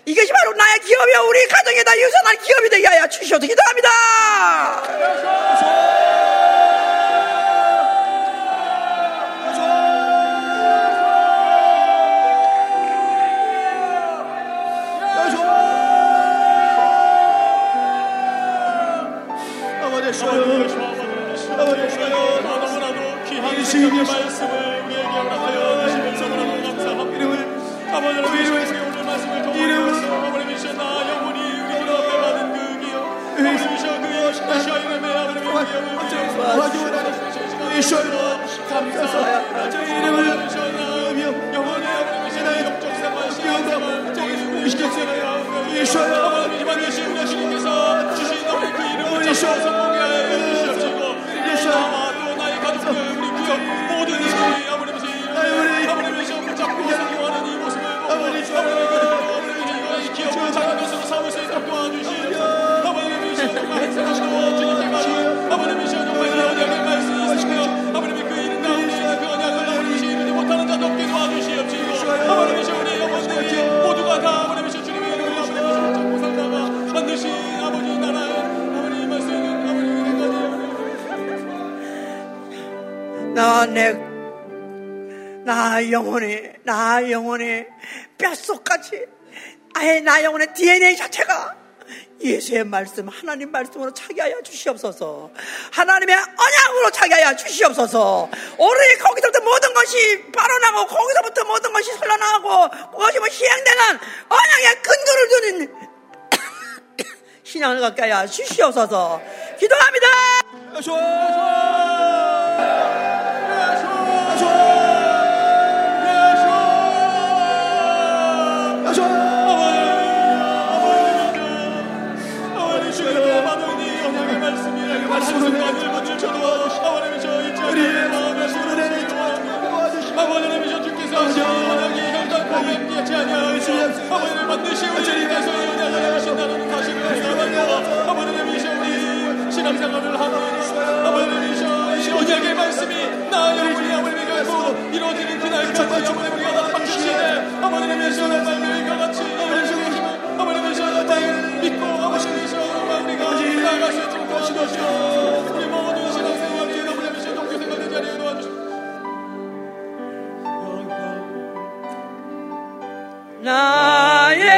이것이 바로 나의 기업이요. 우리 가정에다 유산한 기업이 되게 하여 주시옵소서. 기도합니다 주님의 말씀을 우리에게 허락하여 주시면서 너무나 감사합니다. 이름을 아버지 하나님 오늘 말씀을 통하여서 아버지 미션나 영원히 우리 앞에 받은 그 기억 아버지 미션 그 여시나 이름에 아버지 기억을 이셔요 감사합니다. 저 이름을 미션나 영원히 아버지 미션나 영적 생활 생활 저기 시켰어요. 이셔요 아버지 반드시 우리 주님께서 주신 아버지 그 이름을 잡고 성공해 하여 주시옵시고 가족들 모든 이들이 아버님 나 영혼이 나 영혼이 뼛속까지 아예 나 영혼의 DNA 자체가 예수의 말씀 하나님 말씀으로 차게 하여 주시옵소서. 하나님의 언약으로 차게 하여 주시옵소서. 오늘 거기서부터 모든 것이 발언하고 거기서부터 모든 것이 흘러나오고 그것이 뭐 시행되는 언약의 근거를 두는 신앙을 갖게 하여 주시옵소서. 기도합니다 반드시 우리에게서 연약을 하신다는 사실을 알고 아버지의 미션이 신앙생활을 하는 아버지의 미션이 언약의 말씀이 나 영혼이 아버지의 결코 이루어지는 그날까지 아버지 우리가 다 참주시네. 아버지의 미션을 말씀과 같이 아버지의 미션을 믿고 아버지의 미션을 우리가 나아갈 수 있도록 도와주시옵소서 우리 모든 신앙생활이 아버지의 미션 종교생활의 자리에 도와주시옵소